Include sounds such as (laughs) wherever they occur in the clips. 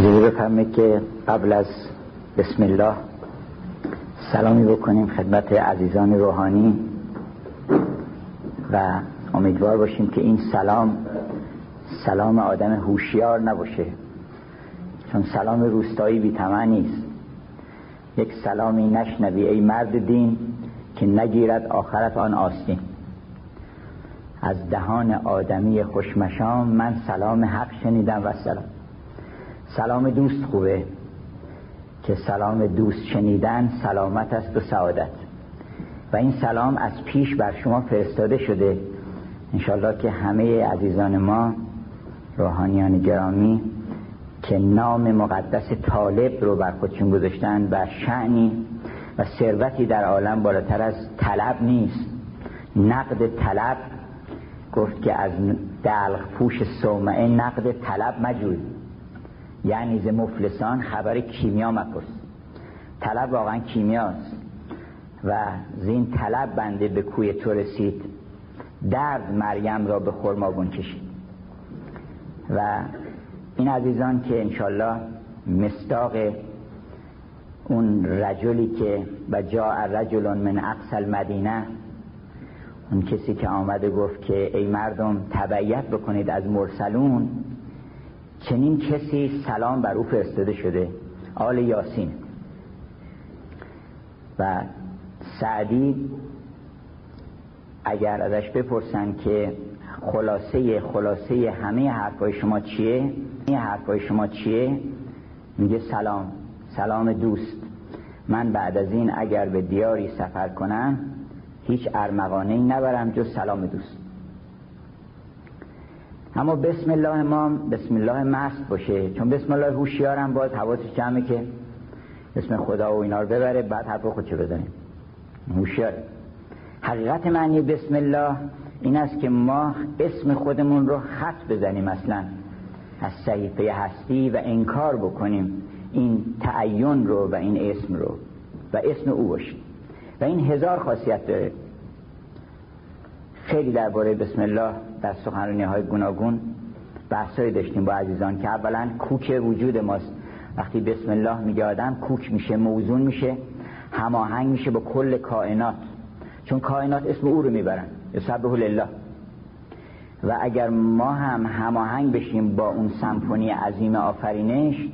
اجازه بفرمایید که قبل از بسم الله سلامی بکنیم خدمت عزیزان روحانی و امیدوار باشیم که این سلام سلام آدم هوشیار نباشه چون سلام روستایی بی نیست. یک سلامی نشنوی ای مرد دین که نگیرد آخرت آن آستین. از دهان آدمی خوشمشام من سلام حق شنیدم و سلام. سلام دوست خوبه. که سلام دوست شنیدن سلامت است و سعادت. و این سلام از پیش بر شما فرستاده شده. انشالله که همه عزیزان ما روحانیان گرامی که نام مقدس طالب رو بر خودشون گذاشتن و شعنی و ثروتی در عالم بالاتر از طلب نیست. نقد طلب گفت که از دلغ پوش سومعه نقد طلب مجوی. یعنی ز مفلسان خبر کیمیا مپرس. طلب واقعا کیمیاست. و زین طلب بنده به کوی تو رسید. درد مریم را به خرمابون کشید. و این عزیزان که انشالله مستاق اون رجلی که و جا رجل من اقصى مدینه اون کسی که آمده گفت که ای مردم تبعیت بکنید از مرسلون چنین کسی سلام بر او فرستاده شده آل یاسین. و سعدی اگر ازش بپرسن که خلاصه خلاصه همه حرفای شما چیه؟ این حرفای شما چیه؟ میگه سلام سلام دوست. من بعد از این اگر به دیاری سفر کنم هیچ ارمغانه نبرم جز سلام دوست. اما بسم الله ما بسم الله مست باشه. چون بسم الله هوشیارم باز حواسش جمعه که اسم خدا و اینا رو ببره بعد حرف خودشو بزنیم هوشیار. حقیقت معنی بسم الله این است که ما اسم خودمون رو خط بزنیم اصلا. از صحیفه هستی و انکار بکنیم این تعین رو و این اسم رو و اسم او باشیم. و این هزار خاصیت داره. خیلی درباره بسم الله در سخنرانی های گوناگون بحثایی داشتیم با عزیزان که اولا کوک وجود ماست. وقتی بسم الله میگه آدم کوک میشه موزون میشه هماهنگ میشه با کل کائنات. چون کائنات اسم او رو می‌برن. یسبح لله. و اگر ما هم هماهنگ بشیم با اون سمفونی عظیم آفرینش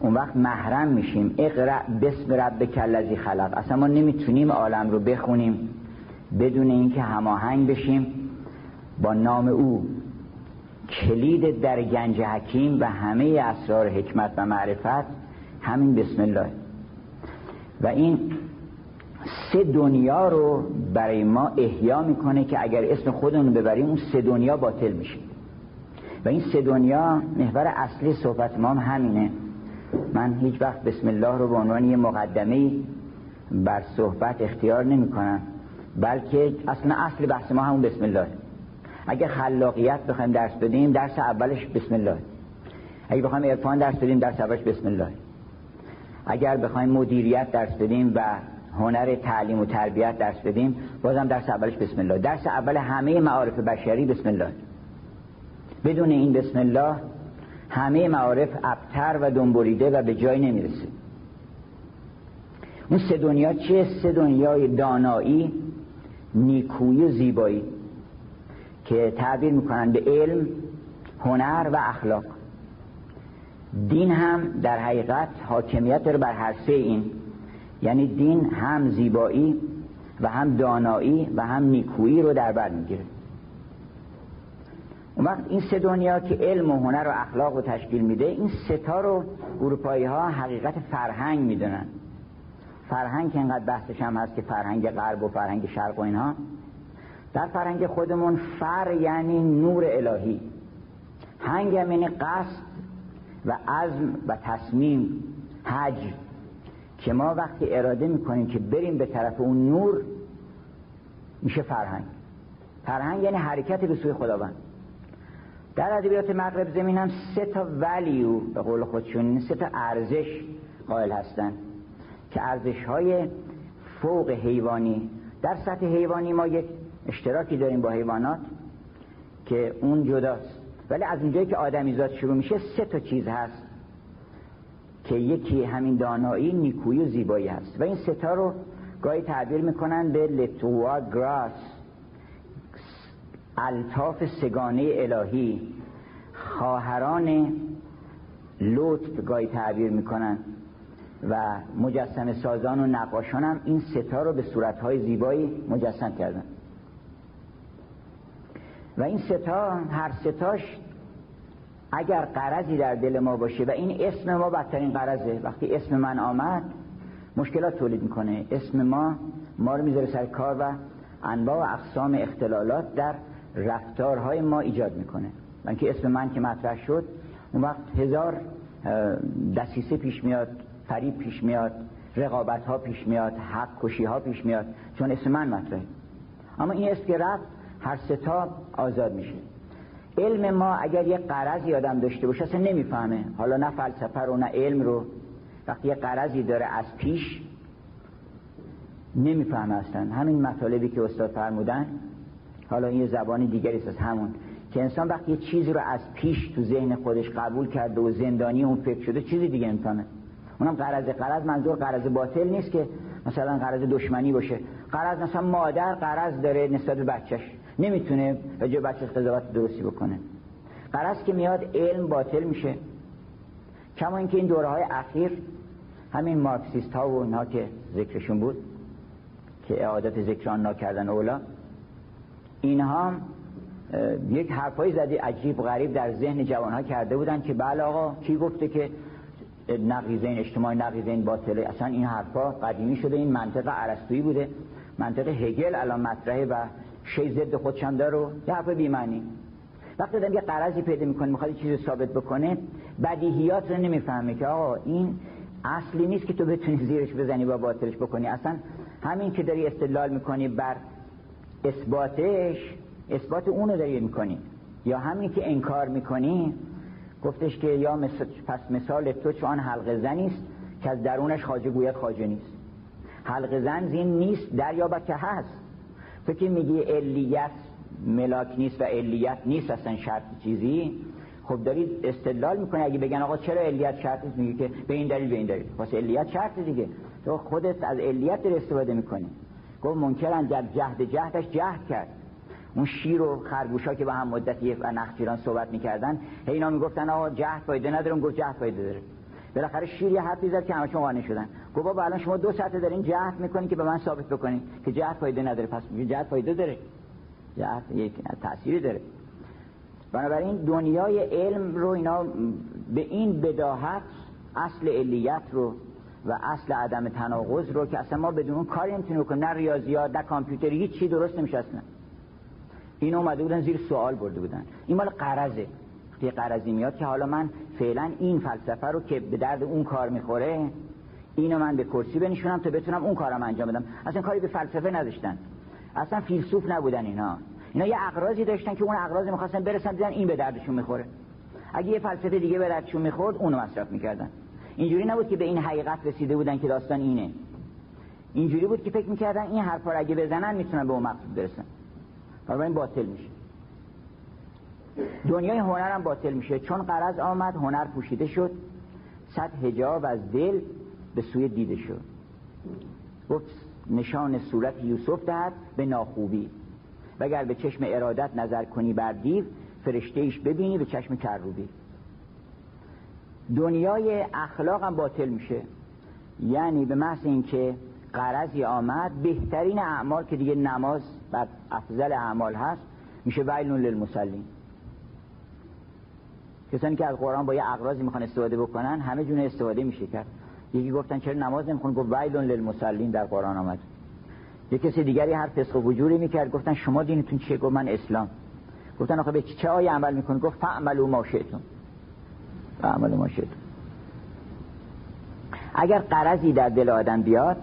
اون وقت محرم میشیم. اقرا بسم ربک الذی خلق. اصلا ما نمی‌تونیم عالم رو بخونیم. بدون اینکه هماهنگ بشیم با نام او کلید در گنج حکیم و همه اسرار حکمت و معرفت همین بسم الله. و این سه دنیا رو برای ما احیا می‌کنه که اگر اسم خودمون ببریم اون سه دنیا باطل میشه. و این سه دنیا محور اصلی صحبت ما هم همینه. من هیچ وقت بسم الله رو به عنوان یه مقدمه بر صحبت اختیار نمی کنم بلکه اصلا اصل بحث ما همون بسم الله. اگه خلاقیت بخوایم درس بدیم درس اولش بسم الله. اگه بخوایم عرفان درس بدیم درس اولش بسم الله. اگر بخوایم مدیریت درس بدیم و هنر تعلیم و تربیت درس بدیم بازم درس اولش بسم الله. درس اول همه معارف بشری بسم الله. بدون این بسم الله همه معارف ابتر و دنبوریده و به جای نمی‌رسه. اون سه دنیا چه سه دنیای دانایی نیکویی و زیبایی که تعبیر می‌کنن به علم هنر و اخلاق. دین هم در حقیقت حاکمیت داره بر هر سه این. یعنی دین هم زیبایی و هم دانایی و هم نیکویی رو در بر می‌گیره. اون وقت این سه دنیا که علم و هنر و اخلاق رو تشکیل میده این ستا رو اروپایی ها حقیقت فرهنگ می‌دونن. فرهنگ اینقدر بحثش هم هست که فرهنگ غرب و فرهنگ شرق و اینها. در فرهنگ خودمون فر یعنی نور الهی. هنگ یعنی قصد و عزم و تصمیم حج. که ما وقتی اراده می‌کنیم که بریم به طرف اون نور میشه فرهنگ. فرهنگ یعنی حرکت به سوی خداوند. در ادبیات مغرب زمین هم سه تا ولیو به قول خودشون سه تا ارزش قائل هستن. که ارزش های فوق حیوانی در سطح حیوانی ما یک اشتراکی داریم با حیوانات که اون جداست. ولی از اونجایی که آدمیزاد شروع میشه سه تا چیز هست که یکی همین دانایی نیکویی و زیبایی هست. و این ستا رو گاهی تعبیر می‌کنن به لتوا گراس الطاف سگانه الهی. خواهران لطف گاهی تعبیر می‌کنن. و مجسم سازان و نقاشان هم این ستا رو به صورتهای زیبایی مجسم کردن. و این ستا هر ستاش اگر قرضی در دل ما باشه و این اسم ما بدترین قرضه وقتی اسم من آمد مشکلات تولید می‌کنه. اسم ما ما رو می‌ذاره سر کار و انواع و اقسام اختلالات در رفتارهای ما ایجاد می‌کنه. و اینکه اسم من که مطرح شد اون وقت هزار دسیسه پیش میاد. فریب پیش میاد رقابت ها پیش میاد حق کشی ها پیش میاد چون اسم من مطرحه. اما این اسم که رفت هر ستا آزاد میشه. علم ما اگر یه قرضی آدم داشته باشه اصلا نمی‌فهمه. حالا نه فلسفه رو نه علم رو. وقتی یه قرضی داره از پیش نمی‌فهمه اصلا. همین مطالبی که استاد فرمودن حالا این زبان دیگری است همون که انسان وقتی یه چیزی رو از پیش تو ذهن خودش قبول کرده و زندانی اون فکر شده چیزی دیگه نمی‌فهمه. اونم قرض قرض منظور قرض باطل نیست که مثلا قرض دشمنی باشه. قرض مثلا مادر قرض داره نسبت به بچهش. نمی‌تونه راجع بچه قضاوت درستی بکنه. قرض که میاد علم باطل میشه. کما اینکه این دوره های اخیر همین مارکسیست ها و اینها که ذکرشون بود که اعادت ذکران ناکردن اولا اینها یک حرفایی زدی عجیب غریب در ذهن جوان ها کرده بودن که بله آقا کی گفته که نقیزین اجتماعی نقیزین باطله. اصلا این حرفا قدیمی شده این منطق عرستویی بوده. منطق هگل الان مطرحه و شی ضد خودشان داره و یه حرف بیمعنی. وقتی دارم یه قرضی پیدا می‌کنه می‌خواد چیزی ثابت بکنه بدیهیات رو نمی‌فهمه که آقا این اصلی نیست که تو بتونی زیرش بزنی و باطلش بکنی. اصلا همین که داری استدلال می‌کنی بر اثباتش اثبات اونو داری می‌کنی. یا همین که انکار می‌کنی گفتش که یا پس مثال تو چون حلق زنی است که از درونش خاجه گوید خاجه نیست. حلق زن زین نیست دریا که هست. تو که میگی علیت ملاک نیست و علیت نیست اصلا شرط چیزی؟ خب دارید استدلال می‌کنی اگه بگن آقا چرا علیت شرط نیست؟ میگی که به این دلیل به این دلیل. واسه علیت شرط دیگه. تو خودت از علیت در استفاده می‌کنی. گفت منکرن در جهد جهدش جهد کرد. اون شیر و خرگوشا که با هم مدتی نخجیران صحبت می‌کردن اینا می‌گفتن آقا جهد فایده نداره گفت جهد فایده داره. بالاخره شیر یه حرفی زد که همشون قانع شدن. گفت بابا الان شما دو ساعته دارین جهد می‌کنین که به من ثابت بکنین که جهد فایده نداره. پس جهد فایده داره. جهد یک تأثیری داره. بنابراین دنیای علم رو اینا به این بداهت اصل علیت رو و اصل عدم تناقض رو که اصلا ما بدون اون کاری نمی‌تونیم بکنیم. نه ریاضیات نه کامپیوتر هیچ چی درست نمیشه اصلا. این اومده بودن زیر سوال برده بودن. این مال قرضه. یه قرضی میاد که حالا من فعلا این فلسفه رو که به درد اون کار می‌خوره اینو من به کرسی بنشونم تا بتونم اون کارم انجام بدم. اصلا کاری به فلسفه نداشتن. اصلا فیلسوف نبودن اینا. اینا یه اقراضی داشتن که اون اقراضی می‌خواستن برسن دیدن این به دردشون می‌خوره. اگه یه فلسفه دیگه به دردشون می‌خورد اونو مصرف می‌کردن. اینجوری نبود که به این حقیقت رسیده بودن که داستان اینه. اینجوری بود که فکر می‌کردن این حرفا اگه بزنن می‌تونن به اون مقصود برسن. این باطل میشه. دنیای هنر هم باطل میشه. چون قرض آمد هنر پوشیده شد. صد هجاب از دل به سوی دیده شد. گفت نشان صورت یوسف دهد به ناخوبی. وگر به چشم ارادت نظر کنی بر دیو فرشته ایش ببینی به چشم کروبی. دنیای اخلاق هم باطل میشه. یعنی به محض اینکه قرضی آمد بهترین اعمال که دیگه نماز بر افضل اعمال هست میشه ویلون للمسلین کسانی که از قرآن با یه اقرازی می‌خوان استفاده بکنن همه جون استفاده میشه کرد. یکی گفتن چرا نماز نمیخون؟ گفت ویلون للمسلین در قرآن آمد. یه کسی دیگری هر فسق و وجوری می‌کرد گفتن شما دینتون چیه؟ گفت من اسلام. گفتن آخه به چه آیه عمل می‌کنی؟ گفت فعملوا ما شئتم. فعملوا ما شئتم. اگر قرضی در دل آدم بیاد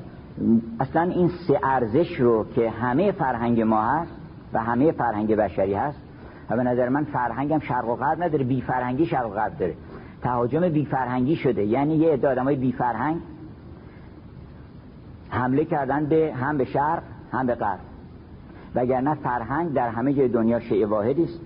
اصلا این سه ارزش رو که همه فرهنگ ما هست و همه فرهنگ بشری هست و به نظر من فرهنگم شرق و غرب نداره بی فرهنگی شرق و غرب داره. تهاجم بی فرهنگی شده. یعنی یه عده آدمای بی فرهنگ حمله کردن به هم به شرق هم به غرب. وگرنه فرهنگ در همه جای دنیا شیء واحدی است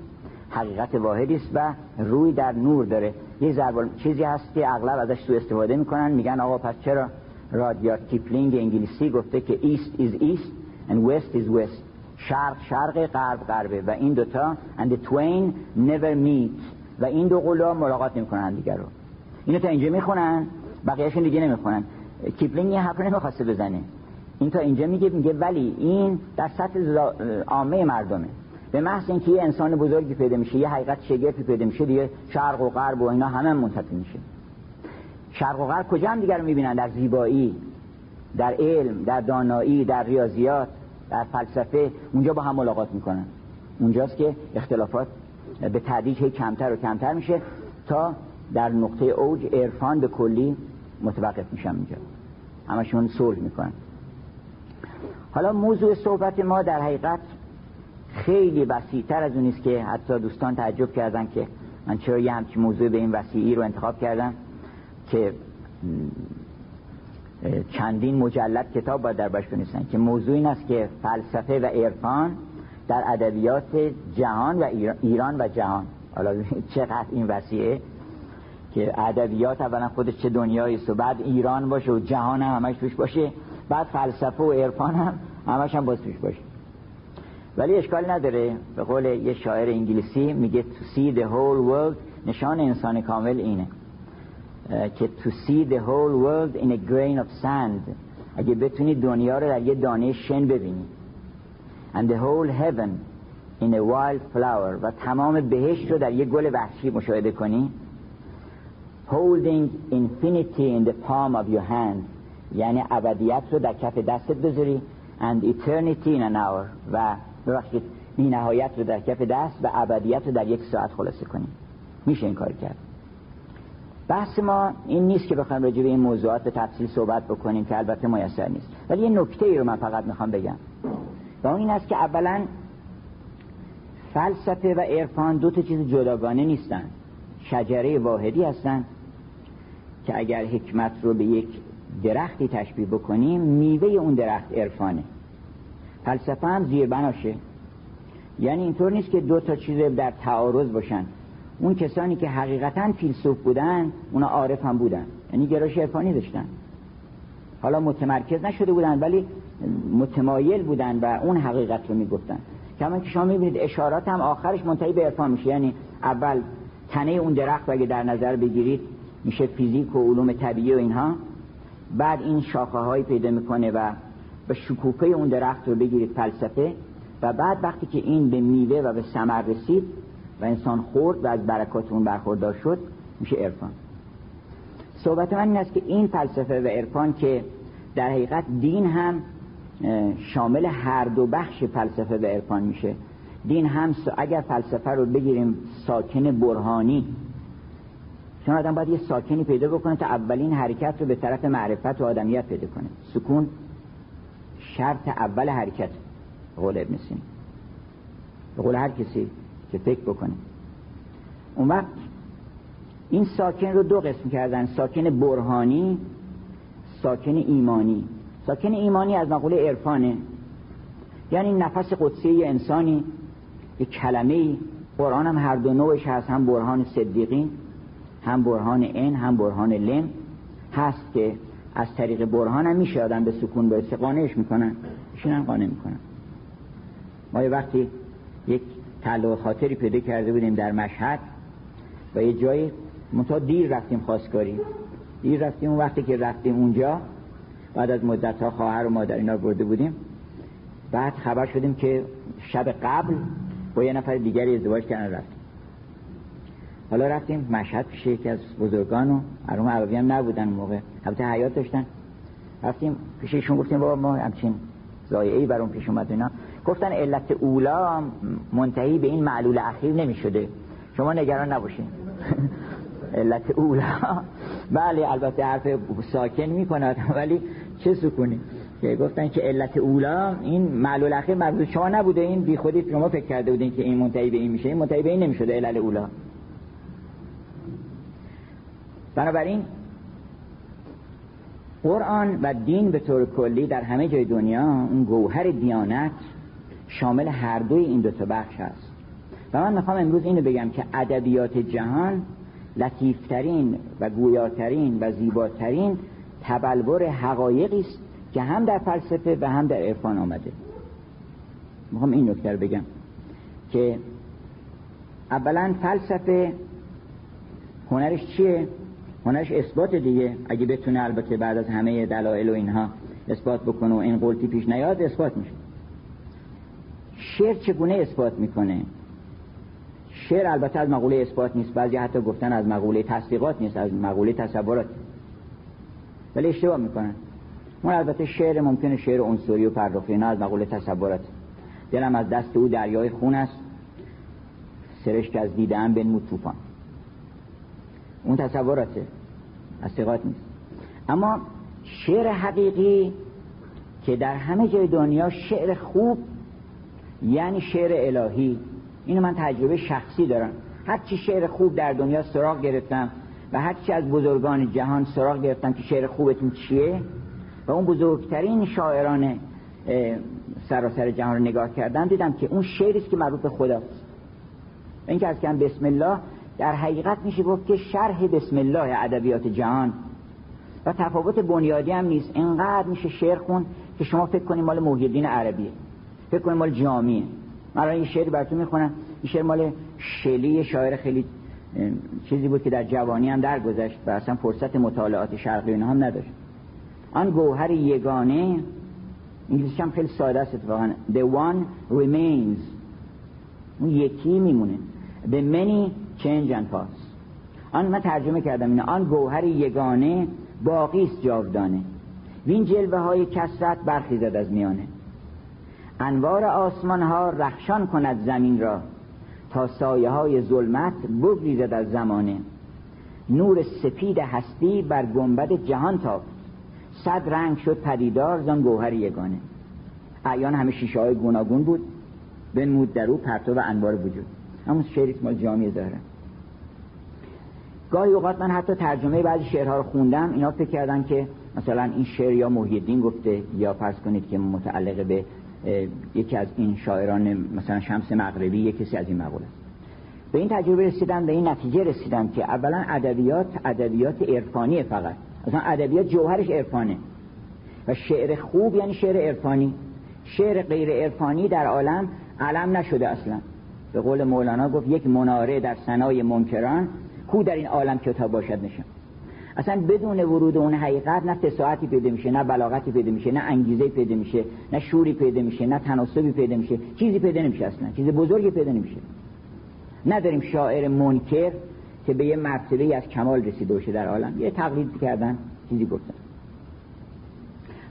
حقیقت واحدی است و روی در نور داره. یه ضرب چیزی هست که اغلب ازش سو استفاده می‌کنن. میگن آقا پس چرا رادیارد کیپلینگ انگلیسی گفته که East is East and West is West. شرق شرق غرب غربه. و این دوتا and the twain never meet. و این دو قلوها ملاقات نمی‌کنن دیگر رو. اینو تا اینجا می‌خونن بقیهشون دیگه نمی‌خونن. کیپلینگ یه حرف نمی‌خواسته بزنه. این تا اینجا میگه میگه ولی این در سطح عامه مردمه. به محض اینکه یه انسان بزرگی پیدا میشه یه حقیقت شگرفی پیدا میشه دیگه شرق و غرب و اینا همه منتفی میشه. شرق و غرب کجا هم دیگر رو می‌بینن؟ در زیبایی در علم در دانایی در ریاضیات در فلسفه. اونجا با هم ملاقات می‌کنن. اونجاست که اختلافات به تدریج کمتر و کمتر میشه تا در نقطه اوج عرفان به کلی متوقف میشن اینجا همشون صلح می‌کنن. حالا موضوع صحبت ما در حقیقت خیلی وسیعتر از اونیست که حتی دوستان تعجب کردن که من چرا یه همچین موضوع به این وسیعی رو انتخاب کردم. که چندین مجلد کتاب باید در باش بنویسن که موضوع این است که فلسفه و عرفان در ادبیات جهان و ایران و جهان. حالا (laughs) چقدر این وسیعه که ادبیات اولا خودش چه دنیایی است و بعد ایران باشه و جهان هم همش توش باشه بعد فلسفه و عرفان هم همش هم باز توش باشه. ولی اشکال نداره. به قول یه شاعر انگلیسی میگه to see the whole world نشان انسان کامل اینه. که to see the whole world in a grain of sand. اگه بتونی دنیا رو در یه دانه شن ببینی. And the whole heaven in a wild flower. و تمام بهشت رو در یه گل وحشی مشاهده کنی. Holding infinity in the palm of your hand. یعنی ابدیت رو در کف دستت بذاری. And eternity in an hour. و ببخشید بی نهایت رو در کف دست و ابدیت رو در یک ساعت خلاصه کنیم میشه این کار کرد. بحث ما این نیست که بخوایم راجع به این موضوعات به تفصیل صحبت بکنیم که البته میسر نیست. ولی یه نکته ای رو من فقط می‌خوام بگم. و اون این است که اولا فلسفه و عرفان دو تا چیز جداگانه نیستن. شجره واحدی هستن که اگر حکمت رو به یک درختی تشبیه بکنیم میوه اون درخت عرفانه. فلسفه هم زیر بناشه یعنی اینطور نیست که دو تا چیز در تعارض باشن. اون کسانی که حقیقتا فیلسوف بودن اونا عارف هم بودن. یعنی گرایش عرفانی داشتن. حالا متمرکز نشده بودن ولی متمایل بودن و اون حقیقت رو می‌گفتن. کما که شما می‌بینید اشارات هم آخرش منتهی به عرفان میشه. یعنی اول تنه اون درخت اگه در نظر بگیرید میشه فیزیک و علوم طبیعی و اینها. بعد این شاخه هایی پیدا می‌کنه و به شکوفه اون درخت رو بگیرید فلسفه. و بعد وقتی که این به میوه و به ثمر رسید و انسان خورد و از برکات اون برخوردار شد میشه عرفان. صحبت من این است که این فلسفه و عرفان که در حقیقت دین هم شامل هر دو بخش فلسفه و عرفان میشه. دین هم اگر فلسفه رو بگیریم ساکن برهانی چون آدم باید یه ساکنی پیدا بکنه تا اولین حرکت رو به طرف معرفت و آدمیت پیدا کنه. سکون شرط اول حرکت قول ابن سین به قول هر کسی که فکر بکنه اون وقت این ساکن رو دو قسم کردن. ساکن برهانی ساکن ایمانی. ساکن ایمانی از مقوله عرفانه. یعنی نفس قدسی انسانی یه کلمه قرآن هم هر دو نوعش هست. هم برهان صدیقین هم برهان این هم برهان لم. هست که از طریق برهان هم میشه آدم به سکون برسه. قانعش می‌کنن. ایشون هم قانع می‌کنن. ما یه وقتی یک تعلق خاطری پیدا کرده بودیم در مشهد و یه جایی منتها دیر رفتیم خواستگاری. دیر رفتیم اون وقتی که رفتیم اونجا بعد از مدت ها خواهر و مادر اینا برده بودیم. بعد خبر شدیم که شب قبل با یه نفر دیگری ازدواج کردن رفتیم. حالا رفتیم مشهد پیش یکی از بزرگان و عروم عربی هم نبودن موقع. البته حیات داشتن. رفتیم پیششون گفتیم بابا ما همچین زایعی برون پیش اومد اینا. گفتن علت اولا منتهی به این معلول اخیر نمی شده شما نگران نباشین. (laughs) علت اولا. بله البته حرف ساکن می‌کنه ولی چه سکونی. که گفتن که علت اولا این معلول اخیر مربوط شما نبوده. این بی خودی شما فکر کرده بودین که این منتهی به این میشه. این منتهی به این نمی‌شده علت اولا. بنابراین قرآن و دین به طور کلی در همه جای دنیا اون گوهر دیانت شامل هر دوی این دو تا بخش هست. و من می‌خوام امروز اینو بگم که ادبیات جهان لطیفترین و گویاترین و زیباترین تبلور حقایقی است که هم در فلسفه و هم در عرفان آمده. می‌خوام این نکته رو بگم که اولا فلسفه هنرش چیه؟ هنرش اثبات دیگه. اگه بتونه البته بعد از همه دلایل و اینها اثبات بکنه و این قلطی پیش نیاد اثبات میشه. شعر چگونه اثبات می‌کنه؟ شعر البته از مقوله اثبات نیست بعضی حتی گفتن از مقوله تصدیقات نیست از مقوله تصورات ولی اشتباه می‌کنن. اون البته شعر ممکنه شعر عنصری و پرداختی نه از مقوله تصورات. دلم از دست او دریای خون است. سرشک از دیدم بنمود طوفان. اون تصوراته. تصدیقات نیست. اما شعر حقیقی که در همه جای دنیا شعر خوب یعنی شعر الهی. اینو من تجربه شخصی دارم. هرچی شعر خوب در دنیا سراغ گرفتم و هرچی از بزرگان جهان سراغ گرفتم که شعر خوبتون چیه و اون بزرگترین شاعران سراسر جهان رو نگاه کردم دیدم که اون شعری که مربوط به خداست. این که از کم بسم الله در حقیقت میشه گفت که شرح بسم الله ادبیات جهان. و تفاوت بنیادی هم نیست. اینقدر میشه شعر خون که شما فکر کنید مال محیدین عربیه. فکر کنید مال جامعه من این شعر براتون می‌خونم. این شعر مال شلی شاعر خیلی چیزی بود که در جوانی هم درگذشت و اصلا فرصت مطالعات شرقی اینها هم نداشت. آن گوهر یگانه انگلیسی هم خیلی ساده است اتفاقا. The one remains. اون یکی میمونه. The many change and pass. آن من ترجمه کردم اینه آن گوهر یگانه باقی است جاودانه. وین جلوه های کسرت برخیزد از میانه. انوار آسمان ها رخشان کند زمین را تا سایه های ظلمت بگریزد از زمانه. نور سپید هستی بر گنبد جهان تافت. صد رنگ شد پدیدار زان گوهر یگانه. اعیان همه شیشه های گوناگون بود. بنمود در او پرتو و انوار وجود. همون شعری مال جامعه داره گاهی اوقات من حتی ترجمه بعضی شعرها رو خوندم. اینا فکر کردن که مثلا این شعر یا محیدین گفته یا فرض کنید که متعلق به یکی از این شاعران مثلا شمس مغربی یک کسی از این مقوله به این تجربه رسیدم به این نتیجه رسیدم که اولا ادبیات ادبیات عرفانی فقط. مثلا ادبیات جوهرش عرفانه. و شعر خوب یعنی شعر عرفانی. شعر غیر عرفانی در عالم علم نشده اصلا. به قول مولانا گفت یک مناره در سنای منکران کو در این عالم کتاب باشد نشان؟ اصلا بدون ورود اون حقیقت نه فساحتی پیدا میشه نه بلاغتی پیدا میشه نه انگیزه پیدا میشه نه شوری پیدا میشه نه تناسبی پیدا میشه. چیزی پیدا نمیشه اصلا چیز بزرگی پیدا نمیشه. نداریم شاعر منکر که به یه مرتبه از کمال رسیده باشه در عالم. یه تقلید کردن چیزی گفتن.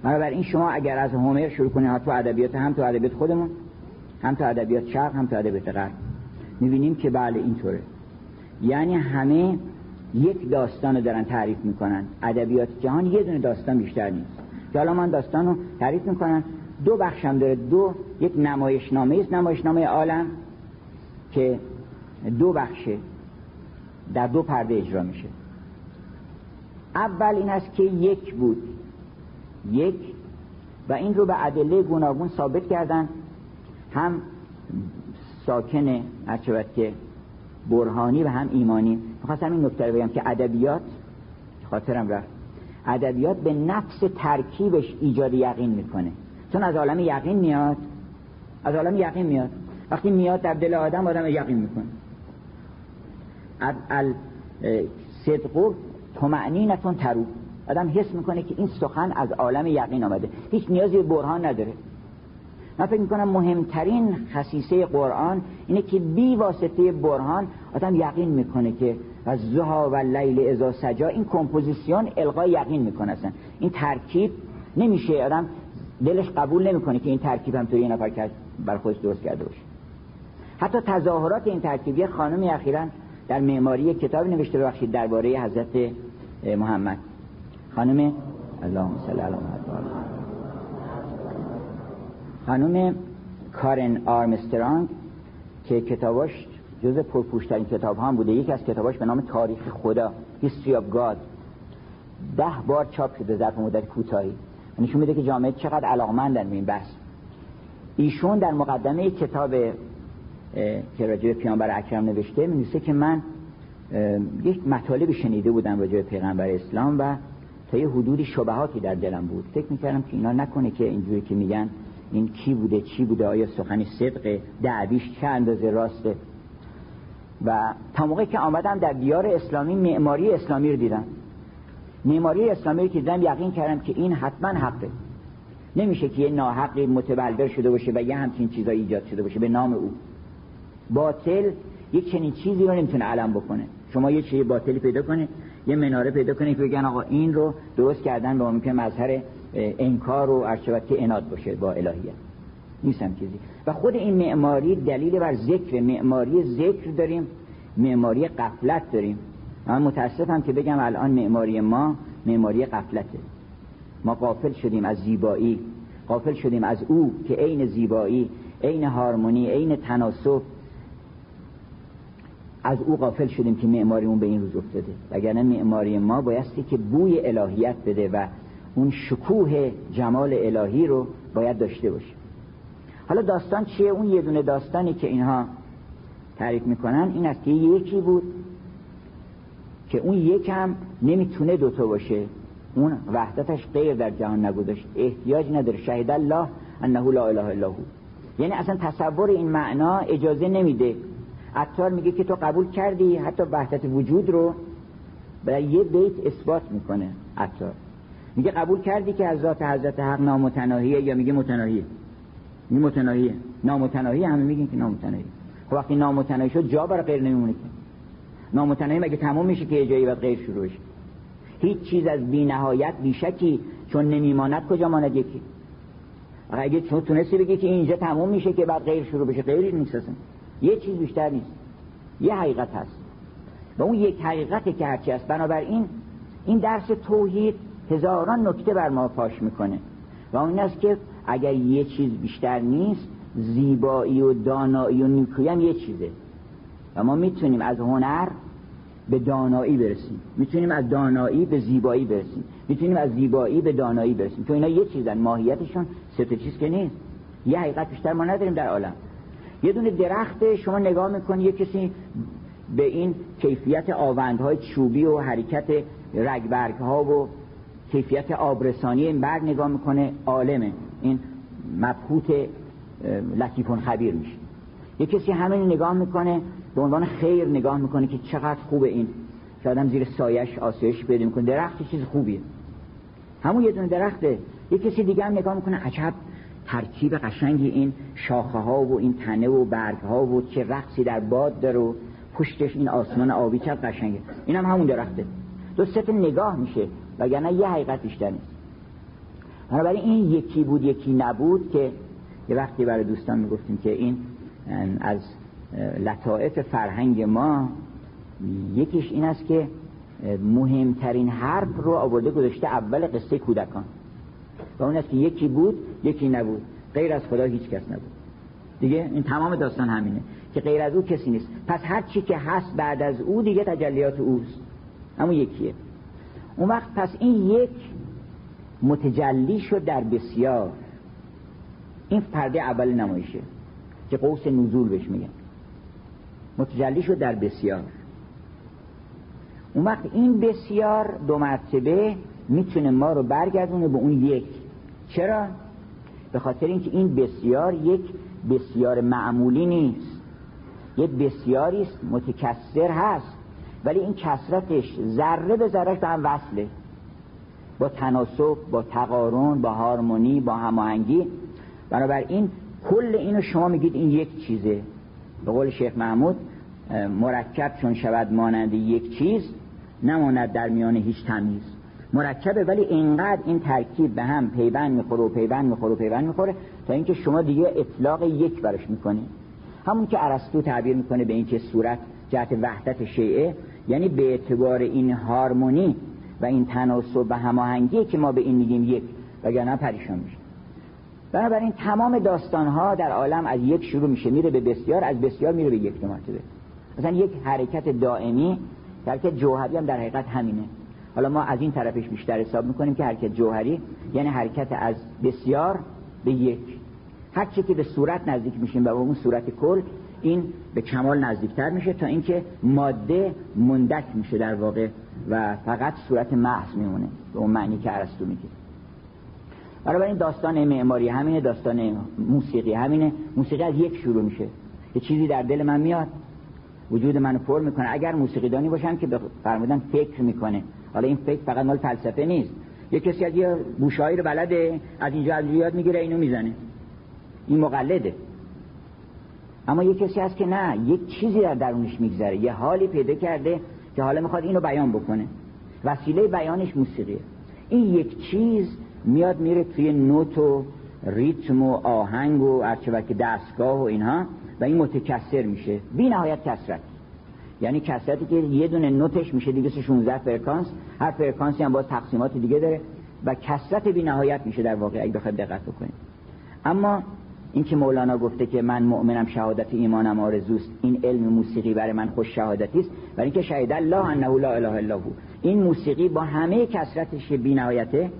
بنابراین شما اگر از هومر شروع کنید تو ادبیات هم تو ادبیات خودمون هم تو ادبیات شرق هم تو ادبیات غرب می‌بینیم که بله اینطوره. یعنی همه یک داستان رو دارن تعریف می‌کنن. ادبیات جهان یه دونه داستان بیشتر نیست. که حالا من داستان رو تعریف می‌کنن دو بخش هم داره. دو یک نمایشنامه است نمایشنامه عالم که دو بخشه در دو پرده اجرا میشه. اول این است که یک بود. یک. و این رو به ادله گوناگون ثابت کردن. هم ساکن هرچه که برهانی و هم ایمانی. می‌خواستم این نکته بگم که ادبیات خاطرم رفت. ادبیات به نفس ترکیبش ایجاد یقین می‌کنه. چون از عالم یقین میاد از عالم یقین میاد. وقتی میاد در دل آدم آدم یقین می‌کنه. ال صدقو نتون ترو. آدم حس می‌کنه که این سخن از عالم یقین آمده. هیچ نیازی به برهان نداره. من فکر می‌کنم مهمترین خصیصه قرآن اینه که بی واسطه برهان آدم یقین می‌کنه که و زها و لیل ازا سجا این کمپوزیسیون القای یقین می‌کنه اصلا. این ترکیب نمیشه. آدم دلش قبول نمی‌کنه که این ترکیب هم توی یه نفر بر خودش درست کرده باشه. حتی تظاهرات این ترکیبی خانم اخیرا در معماری کتاب نوشته ببخشید درباره حضرت محمد. خانم اللهم صل علی محمد. خانم کارن آرمسترانگ که کتاباش جز پرپوشترین کتاب هم بوده. یکی از کتاباش به نام تاریخ خدا History of God. ده بار چاپ شده ظرف مدت کوتاهی. نشون میده که جامعه چقدر علاقمندن به این بحث. ایشون در مقدمه کتاب که راجع به پیامبر اکرم نوشته می که من یک مطالب شنیده بودم راجع به پیغمبر اسلام و تا یه حدودی شبهاتی در دلم بود. فکر می‌کردم که اینا نکنه که اینجوری که میگن این کی بوده چی بوده آیا سخنی صدقه دعویش چه اندازه راسته؟ و تا موقعی که آمدم در دیار اسلامی معماری اسلامی رو دیدم. معماری اسلامی رو که دیدم یقین کردم که این حتما حقه. نمیشه که یه ناحقی متبلور شده باشه و یه همچین چیزایی ایجاد شده باشه به نام او. باطل یک چنین چیزی رو نمی‌تونه علم بکنه. شما یه چیزی باطلی پیدا کنه یه مناره پیدا کنه که بگن آقا این رو درست کردن به ممکن مظهر انکار و ارشبت که اناد باشه با الهیت نیستم چیزی. و خود این معماری دلیل بر ذکر. معماری ذکر داریم معماری قفلت داریم. من متاسفم که بگم الان معماری ما معماری قفلته ما قافل شدیم از زیبایی. قافل شدیم از او که عین زیبایی عین هارمونی عین تناسب. از او قافل شدیم که معماریمون به این روز افتاده. وگرنه معماری ما بایستی که بوی الهیت بده و اون شکوه جمال الهی رو باید داشته باشه. حالا داستان چیه؟ اون یه دونه داستانی که اینها تعریف می‌کنن این است که یکی بود که اون یکم نمی‌تونه دوتا باشه. اون وحدتش غیر در جهان نگذاشت. احتیاج نداره. شهید الله انه لا اله الا هو. یعنی اصلا تصور این معنا اجازه نمیده. عطار میگه که تو قبول کردی حتی وحدت وجود رو برای یه بیت اثبات می‌کنه عطار. میگه قبول کردی که از ذات حضرت حق نامتناهیه یا میگه متناهیه؟ میگه متناهیه. نامتناهی همه میگن که نامتناهی خب وقتی نامتناهی شد جا برای غیر نمیمونه که. نامتناهی مگه تموم میشه که یه جایی بعد غیر شروع بشه؟ هیچ چیز از بی نهایت بی شکی چون نمیماند کجا ماند یکی؟ اگه چون تونستی بگی که اینجا تموم میشه که بعد غیر شروع بشه غیری نیست یه چیز بیشتر نیست. یه حقیقت هست. و اون یک حقیقتی که هرچی هست. بنابراین این درس توحید هزاران نکته بر ما پاش می‌کنه. و اون است که اگر یه چیز بیشتر نیست زیبایی و دانایی و نیکویی هم یه چیزه. و ما می‌تونیم از هنر به دانایی برسیم. می‌تونیم از دانایی به زیبایی برسیم. می‌تونیم از زیبایی به دانایی برسیم. چون اینا یه چیزن ماهیتشون سه چیز که نیست. یه حقیقت بیشتر ما نداریم در عالم. یه دونه درخت شما نگاه می‌کنی یه کسی به این کیفیت آوندهای چوبی و حرکت رگبرگ ها و کیفیت آبرسانی این برگ نگاه می‌کنه عالمه. این مبهوت لطیفون خبیر میشه. یه کسی همین نگاه می‌کنه به عنوان خیر نگاه می‌کنه که چقدر خوبه این. که آدم زیر سایش آسایش پیدا می‌کنه. درخت چیز خوبیه. همون یه دونه درخته. یه کسی دیگه هم نگاه می‌کنه عجب ترکیب قشنگی این شاخه ها و این تنه و برگ ها و چه رقصی در باد داره و پشتش این آسمان آبی چه قشنگه. این هم همون درخته. دو ست نگاه میشه. وگرنه یه حقیقت بیشتر نیست. بنابراین این یکی بود یکی نبود که یه وقتی برای دوستان می‌گفتیم که این از لطائف فرهنگ ما یکیش این است که مهمترین حرف رو آورده گذاشته اول قصه کودکان. و اون است که یکی بود یکی نبود. غیر از خدا هیچ کس نبود. دیگه این تمام داستان همینه که غیر از او کسی نیست. پس هر چی که هست بعد از او دیگه تجلیات اوست. همون یکیه. اون وقت پس این یک متجلی شد در بسیار. این پرده اول نمایشه که قوس نزول بهش میگن. متجلی شد در بسیار. اون وقت این بسیار دو مرتبه می‌تونه ما رو برگردونه به اون یک. چرا؟ به خاطر اینکه این بسیار یک بسیار معمولی نیست. یک بسیاری است متکثر هست. ولی این کسرتش ذره به ذرهش به هم وصله. با تناسب با تقارن با هارمونی با هماهنگی. بنابراین کل اینو شما میگید این یک چیزه. به قول شیخ محمود مرکب چون شود مانند یک چیز نماند در میان هیچ تمیز. مرکبه ولی اینقدر این ترکیب به هم پیوند می‌خوره و پیوند می‌خوره و پیوند می‌خوره تا اینکه شما دیگه اطلاق یک برش می‌کنید همون که ارسطو تعبیر می‌کنه به اینکه صورت جهت وحدت شیعه یعنی به اعتبار این هارمونی و این تناسب و هماهنگی که ما به این میگیم یک وگرنه پریشان میشه بنابراین تمام داستان ها در عالم از یک شروع میشه میره به بسیار از بسیار میره به یک مرتبه. مثلا یک حرکت دائمی حرکت جوهری هم در حقیقت همینه. حالا ما از این طرفش بیشتر حساب می‌کنیم که حرکت جوهری یعنی حرکت از بسیار به یک. هر که به صورت نزدیک میشیم و به اون صورت کل این به کمال نزدیکتر میشه تا اینکه ماده مندک میشه در واقع و فقط صورت محض میمونه. به اون معنی که ارسطو میگه. این داستان معماری همینه داستان موسیقی همینه موسیقی از یک شروع میشه. یه چیزی در دل من میاد. وجود منو پر می‌کنه. اگر موسیقیدانی باشم که فرمودن فکر می‌کنه. حالا این فکر فقط مال فلسفه نیست. یه کسی از یه بوشایی رو بلده از اینجا از یاد می‌گیره اینو می‌زنه. این مقلده. اما یه کسی هست که نه یک چیزی در درونش میگذره یه حالی پیدا کرده که حالا می‌خواد اینو بیان بکنه. وسیله بیانش موسیقیه. این یک چیز میاد میره توی نوت و ریتم و آهنگ و که دستگاه و اینها و این متکثر میشه. بی نهایت کثرت یعنی کثرتی که یه دونه نوتش میشه 216 فرکانس هر فرکانسی هم باز تقسیمات دیگه داره و کثرت بی نهایت میشه در واقع اگه بخواید دقت بکنید. اما این که مولانا گفته که من مؤمنم شهادت ایمانم آرزوست این علم موسیقی برای من خوش شهادتی است. برای اینکه شهید الله انه لا اله الا هو. این موسیقی با همه کسرتش بی نهایته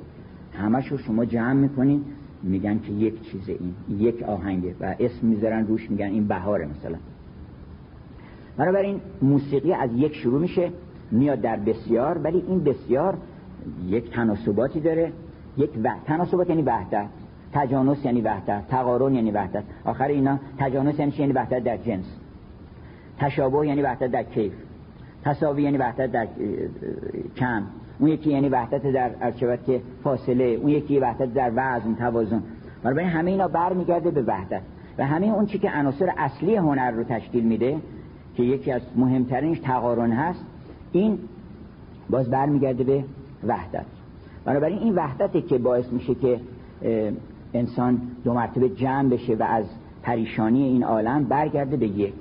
همش رو شما جمع می‌کنین میگن که یک چیز این یک آهنگه و اسم می‌ذارن روش میگن این بهاره مثلا. بنابراین موسیقی از یک شروع میشه میاد در بسیار ولی این بسیار یک تناسباتی داره یک و... تناسبات یعنی وحدت. تجانس یعنی وحدت تقارن یعنی وحدت. آخر اینا تجانس یعنی یعنی وحدت در جنس. تشابه یعنی وحدت در کیف. تساوی یعنی وحدت در کم. اون یکی یعنی وحدت در ارچبت که فاصله. اون یکی وحدت در وزن توازن. بنابراین همه اینا برمیگرده به وحدت. و همه اون چی که عناصر اصلی هنر رو تشکیل میده که یکی از مهمترینش تقارن هست این باز برمیگرده به وحدت. بنابراین این وحدته که باعث میشه که انسان دو مرتبه جمع بشه و از پریشانی این عالم برگرده به یک.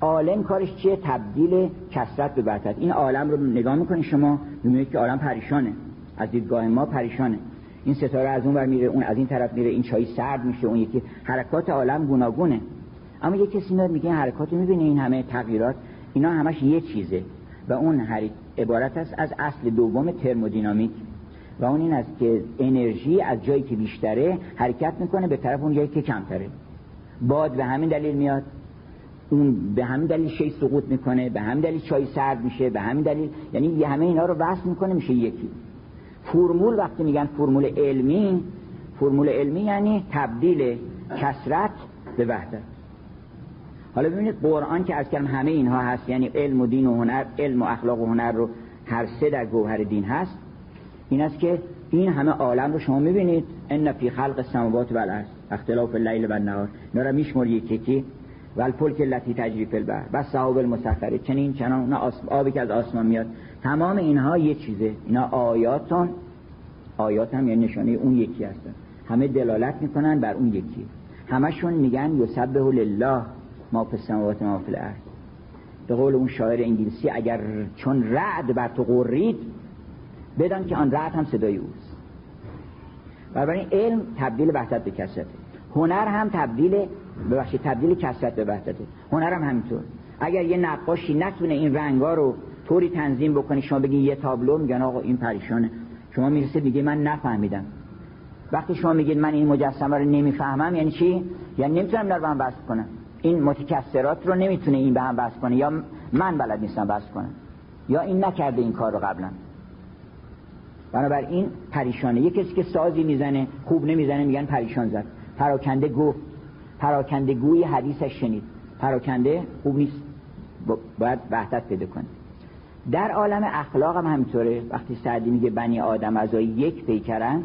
عالم کارش چیه؟ تبدیل کسرت به وحدت. این عالم رو نگاه می‌کنید شما می‌بینید که عالم پریشانه. از دیدگاه ما پریشانه. این ستاره از اون ور میره اون از این طرف میره این چای سرد میشه اون یکی. حرکات عالم گوناگونه. اما یه کسی میاد میگه حرکات می‌بینه این همه تغییرات اینا همش یه چیزه. و اون عبارت است از اصل دوم ترمودینامیک. و اون این است که انرژی از جایی که بیشتره حرکت می‌کنه به طرف اون جایی که کمتره. باد به همین دلیل میاد. اون به همین دلیل شی سقوط می‌کنه به همین دلیل چای سرد میشه به همین دلیل یعنی همه اینا رو وصل می‌کنه میشه یکی. فرمول وقتی میگن فرمول علمی فرمول علمی یعنی تبدیل کسرت به وحدت. حالا ببینید قرآن که از کلم همه اینها هست یعنی علم و دین و هنر علم و اخلاق و هنر رو هر سه در گوهر دین هست این است که این همه عالم رو شما می‌بینید. ان فی خلق السماوات و اختلاف اللیل و النهار اینا رو میشمر یکی یکی. و الفلک التي تجری فی البحر. و صحاب المسخره چنین چنان. آبی که از آسمان میاد. تمام اینها یه چیزه. اینا آیاتون آیات هم یعنی نشانه اون یکی هستن. همه دلالت می‌کنن بر اون یکی. همشون میگن یسبح لله ما فی السماوات ما فی الارض به قول اون شاعر انگلیسی اگر چون رعد بر تو قرید بدان که آن رعد هم صدای اوست. بنابراین علم تبدیل وحدت به کسرته. هنر هم تبدیل ببخشید تبدیل کسرت به وحدته. هنر هم همینطور. اگر یه نقاشی نتونه این رنگا رو طوری تنظیم بکنی شما بگین یه تابلو میگن آقا این پریشانه. شما می‌رسه دیگه من نفهمیدم. وقتی شما میگید من این مجسمه رو نمی‌فهمم یعنی چی؟ یعنی نمی‌تونم در هم بحث کنم. این متکثرات رو نمی‌تونه این به هم بحث کنه یا من بلد نیستم بحث کنم. یا این نکرده این کار رو قبلا. بنابراین پریشانه. یه کسی که سازی می‌زنه خوب نمی‌زنه میگن پریشان زد. پراکنده گو پراکنده گوی حدیثش شنید. پراکنده خوب نیست. باید وحدت پیدا کنه. در عالم اخلاق هم همینطوره. وقتی سعدی میگه بنی آدم از یک پیکرن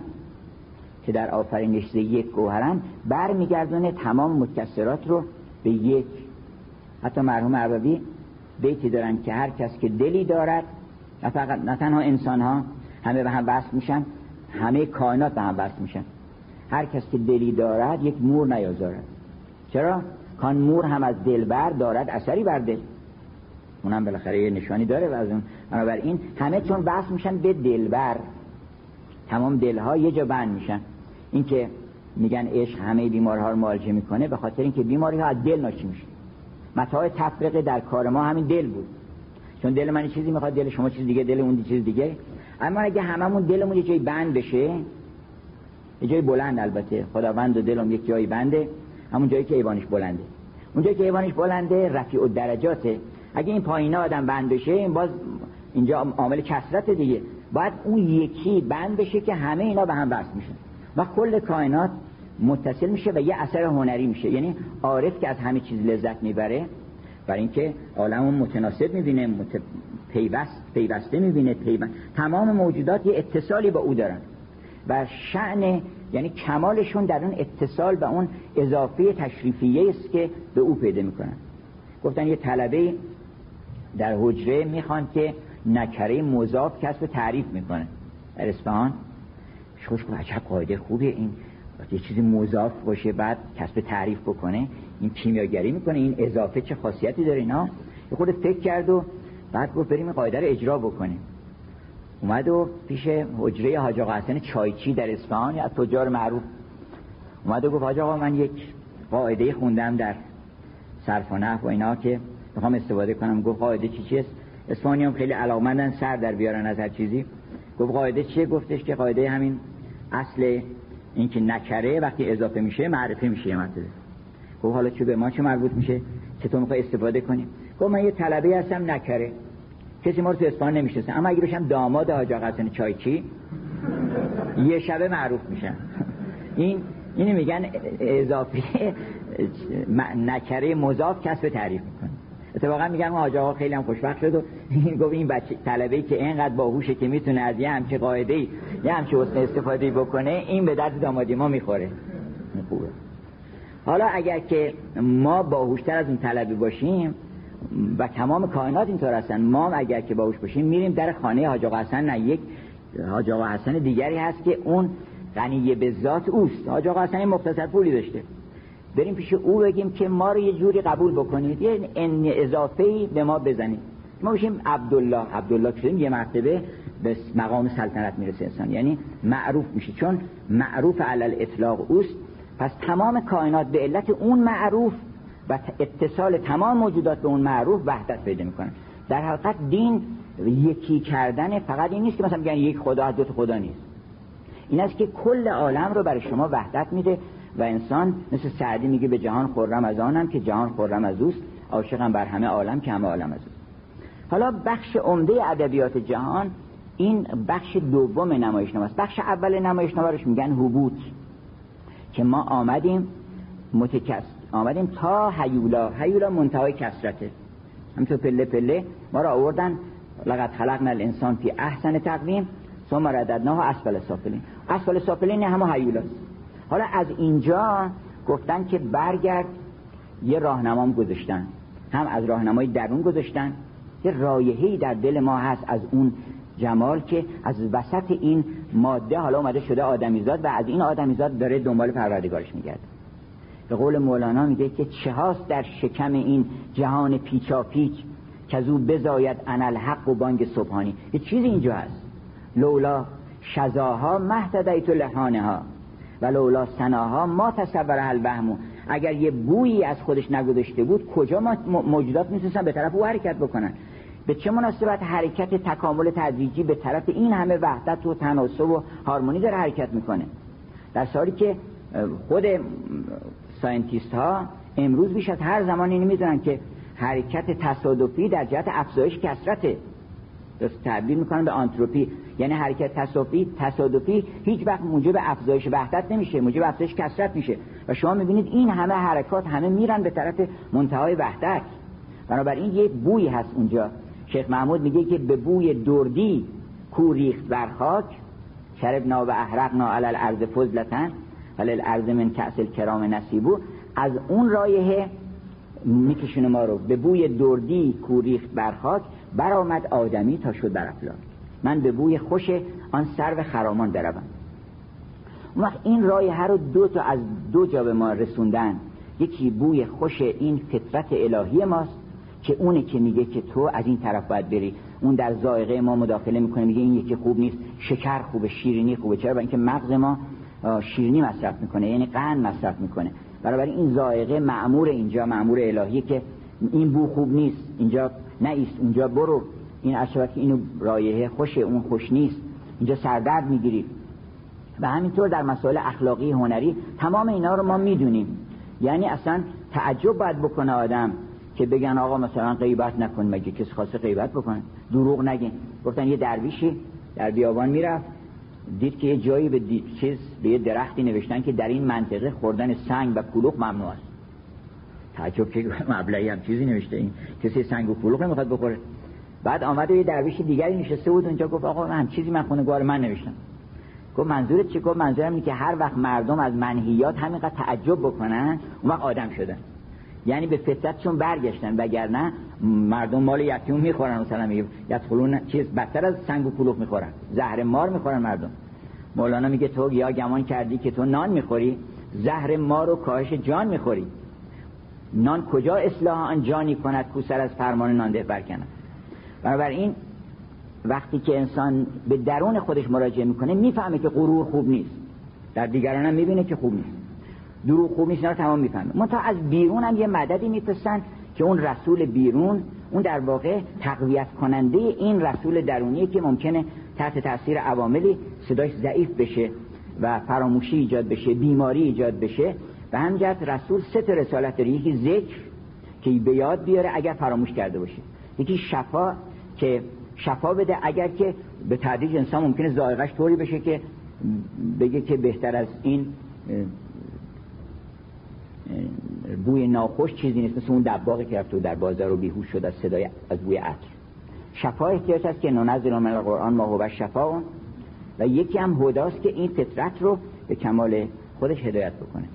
که در آفرینش یک گوهرن برمیگردونه تمام متکسرات رو به یک. حتی مرحوم عربی بیتی دارن که هر کس که دلی دارد نه فقط نه تنها انسان ها همه به هم بست میشن همه کائنات به هم بست میشن. هر کس که دلی دارد یک مور نیازارد. چرا؟ کان مور هم از دلبر دارد اثری بر دل. اونم بالاخره یه نشانی داره و از اون. بنابراین همه چون بحث میشن به دلبر تمام دلها یه جا بند میشن. این که میگن عشق همه بیمارها رو معالجه می‌کنه به خاطر اینکه بیماری ها از دل ناشی میشه متاع تفرقه در کار ما همین دل بود. چون دل من چیزی می‌خواد دل شما چیز دیگه دل اون چیز دیگه. اما اگه هممون دلمون یه جای بند بشه یه جای بلند البته. خداوند و دلم یک جایی بنده همون جایی که ایوانش بلنده. اونجا که حیوانش بلنده رفیع و درجاته اگه این پایین آدم بند بشه این باز اینجا عامل کسرت دیگه. باید اون یکی بند بشه که همه اینا به هم بست میشن. و کل کائنات متصل میشه و یه اثر هنری میشه. یعنی عارف که از همه چیز لذت می‌بره برای اینکه عالم متناسب می‌بینه مت... پیوست پیوسته می‌بینه پیوست. تمام موجودات یه اتصالی با او دارن. و شعن یعنی کمالشون در اون اتصال به اون اضافه تشریفیه است که به او پیدا می‌کنن. گفتن یه طلبه در حجره می‌خوان که نکره مضاف کسب تعریف می‌کنه. در اسفهان خوش گفت عجب قاعده خوبه این. یه چیزی مضاف باشه بعد کسب تعریف بکنه. این کیمیاگری می‌کنه این اضافه چه خاصیتی داره اینا؟ یه خود فکر کرد و بعد گفت بریم قاعده رو اجرا بکنیم. اومد و پیش حجره حاج آقا حسن چایچی در اصفهان یا تجار معروف. اومد و گفت حاج آقا من یک قاعده خوندم در صرف و نحو و اینا که می‌خوام استفاده کنم. گفت قاعده چی چیست؟ اسپانی هم خیلی علاقمندن سر در بیارن از هر چیزی. گفت قاعده چیه؟ گفتش که قاعده همین اصل اینکه نکره وقتی اضافه میشه معرفه میشه یه گفت حالا چه به ما چه مربوط میشه؟ چطور می‌خوای استفاده کنیم گفت من یه طلبه هستم نکره. کسی ما رو تو اسپان نمی‌شناسه. اما اگه بشم داماد حاج آقا چایچی یه شبه معروف میشن این اینو میگن اضافه نکره مضاف کسب تعریف می‌کنه. اتفاقا میگن حاج آقا خیلی هم خوشبخت شد و این گفت این بچه طلبه که اینقدر باهوشه که می‌تونه از یه همچه قاعده ای یه همچه حسن استفاده بکنه این به درد دامادی ما می‌خوره. خوبه. حالا اگر که ما باهوشتر از اون طلبه باشیم و تمام کائنات اینطور هستن. ما اگر که باهوش باشیم میریم در خانه حاج آقا حسن. نه یک حاج آقا حسن دیگری هست که اون غنیه به ذات اوست. حاج آقا حسن مختصر پولی داشته. بریم پیش او بگیم که ما رو یه جوری قبول بکنید. یه ان اضافه ای به ما بزنید. ما بشیم عبدالله. عبدالله که یه مرتبه به مقام سلطنت می‌رسه انسان. یعنی معروف میشه. چون معروف علل اطلاق اوست. پس تمام کائنات به علت اون معروف و اتصال تمام موجودات به اون معروف وحدت پیدا می‌کنن در حقیقت دین یکی کردن فقط این نیست که مثلا بگن یک خدا دو خدا نیست. این است که کل عالم رو برای شما وحدت میده و انسان مثل سعدی میگه به جهان خورم از آنم که جهان خورم از اوست عاشقم بر همه عالم که همه عالم از اوست. حالا بخش عمده ادبیات جهان این بخش دوم نمایشنامه است. بخش اول نمایشنامه روش میگن حبوط که ما آمدیم متکس آمدیم تا هیولا. هیولا منتهای کسرته همینطور پله پله. ما را آوردن. لقد خلقنا الانسان فی احسن تقویم. ثم رددناه اسفل سافلین. اسفل سافلین همه هیولاست. حالا از اینجا گفتن که برگرد. یه راهنمام گذاشتن. هم از راهنمای درون گذاشتن. یه رایحه‌ای در دل ما هست از اون جمال که از وسط این ماده حالا اومده شده آدمیزاد و از این آدمیزاد داره دنبال پروردگارش میگرده. به قول مولانا میگه که چه هاست در شکم این جهان پیچا پیچ که از او بزاید انال حق و بانگ صبحانی؟ یه چیزی اینجا هست. لولا شزاها مهتدیت لحانه ها و لولا سناها ما تصور الوهمو اگر یه بویی از خودش نگذاشته بود کجا ما موجودات می‌تونستن به طرف او حرکت بکنن؟ به چه مناسبت حرکت تکامل تدریجی به طرف این همه وحدت و تناسب و هارمونی داره حرکت می‌کنه؟ در حالی که خود scientist ها امروز بیش از هر زمان اینو می‌دونن که حرکت تصادفی در جهت افزایش کثرته تعبیر می‌کنن به آنتروپی. یعنی حرکت تصادفی تصادفی هیچ وقت موجب افزایش وحدت نمیشه موجب افزایش کثرت میشه. و شما می‌بینید این همه حرکات همه میرن به طرف منتهای وحدت. بنابراین یک بوی هست اونجا. شیخ محمود میگه که به بوی دردی کو ریخت بر خاک. شربنا و احرقنا علی الارض فضلتن. ولی الارض من کأس الکرام نصیبو از اون رایه میکشونه ما رو. به بوی دردی کو ریخت بر خاک برآمد آدمی تا شد بر من به بوی خوش آن سرو خرامان بروم. اون وقت این رایه رو دو تا از دو جا به ما رسوندن. یکی بوی خوش این فطرت الهی ماست که اونه که میگه که تو از این طرف باید بری. اون در زائقه ما مداخله می‌کنه میگه این یکی خوب نیست شکر خوبه شیرینی خوبه. چرا؟ برای اینکه مغز ما شیرینی مصرف می‌کنه یعنی قند مصرف می‌کنه. برای این زائقه معمور اینجا معمور الهی که این بو خوب نیست اینجا نیست اونجا برو. این اشرا که اینو رایحه خوشه اون خوش نیست. اینجا سردرد می‌گیری. و همینطور در مسائل اخلاقی هنری تمام اینا رو ما می‌دونیم. یعنی اصلا تعجب باید بکنه آدم که بگن آقا مثلا غیبت نکن مگه کسی خواسته غیبت بکنه؟ دروغ نگین. گفتن یه درویشی در بیابان می‌رفت. دید که یه جایی به چیز به یه درختی نوشتن که در این منطقه خوردن سنگ و کلوخ ممنوع است. تعجب که (laughs) مبلغی هم چیزی نوشته این. کسی سنگ و کلوخ نمی‌خواد بخوره. بعد آمد یه درویش دیگری نشسته بود اونجا گفت آقا من چیزی من خونه من نوشتم. گفت منظورت چی؟ گفت منظورم اینه که هر وقت مردم از منهیات همینقدر تعجب بکنن اون وقت آدم شدن. یعنی به فطرتشون برگشتن وگرنه مردم مال یتیم می‌خورن مثلا میگه یدخلون چیز بدتر از سنگ و کلوخ می‌خورن زهر مار می‌خورن مردم. مولانا میگه تو یا گمان کردی که تو نان می‌خوری زهر مار و کاهش جان می‌خوری. نان کجا اصلاح آن جانی کند کو سر از فرمان نان ده برکند بنابراین وقتی که انسان به درون خودش مراجعه می‌کنه می‌فهمه که غرور خوب نیست. در دیگران هم می‌بینه که خوب نیست. دروغ خوب نیست تمام می‌فهمه. منتها از بیرون هم یه مددی میپسن که اون رسول بیرون اون در واقع تقویت کننده این رسول درونیه که ممکنه تحت تاثیر عواملی صداش ضعیف بشه و فراموشی ایجاد بشه بیماری ایجاد بشه. و همجرد رسول سه تا رسالت داره. یکی ذکر که به یاد بیاره اگر فراموش کرده باشه. یکی شفا که شفا بده اگر که به تدریج انسان ممکنه زائقش طوری بشه که بگه که بهتر از این بوی ناخوش چیزی نیست مثل اون دباغی که رفت در بازار رو بیهوش شد از صدای از بوی عطر. شفا احتیاج هست که ننزل من القرآن ما هو شفا و یکی هم هداست که این فطرت رو به کمال خودش هدایت بکنه.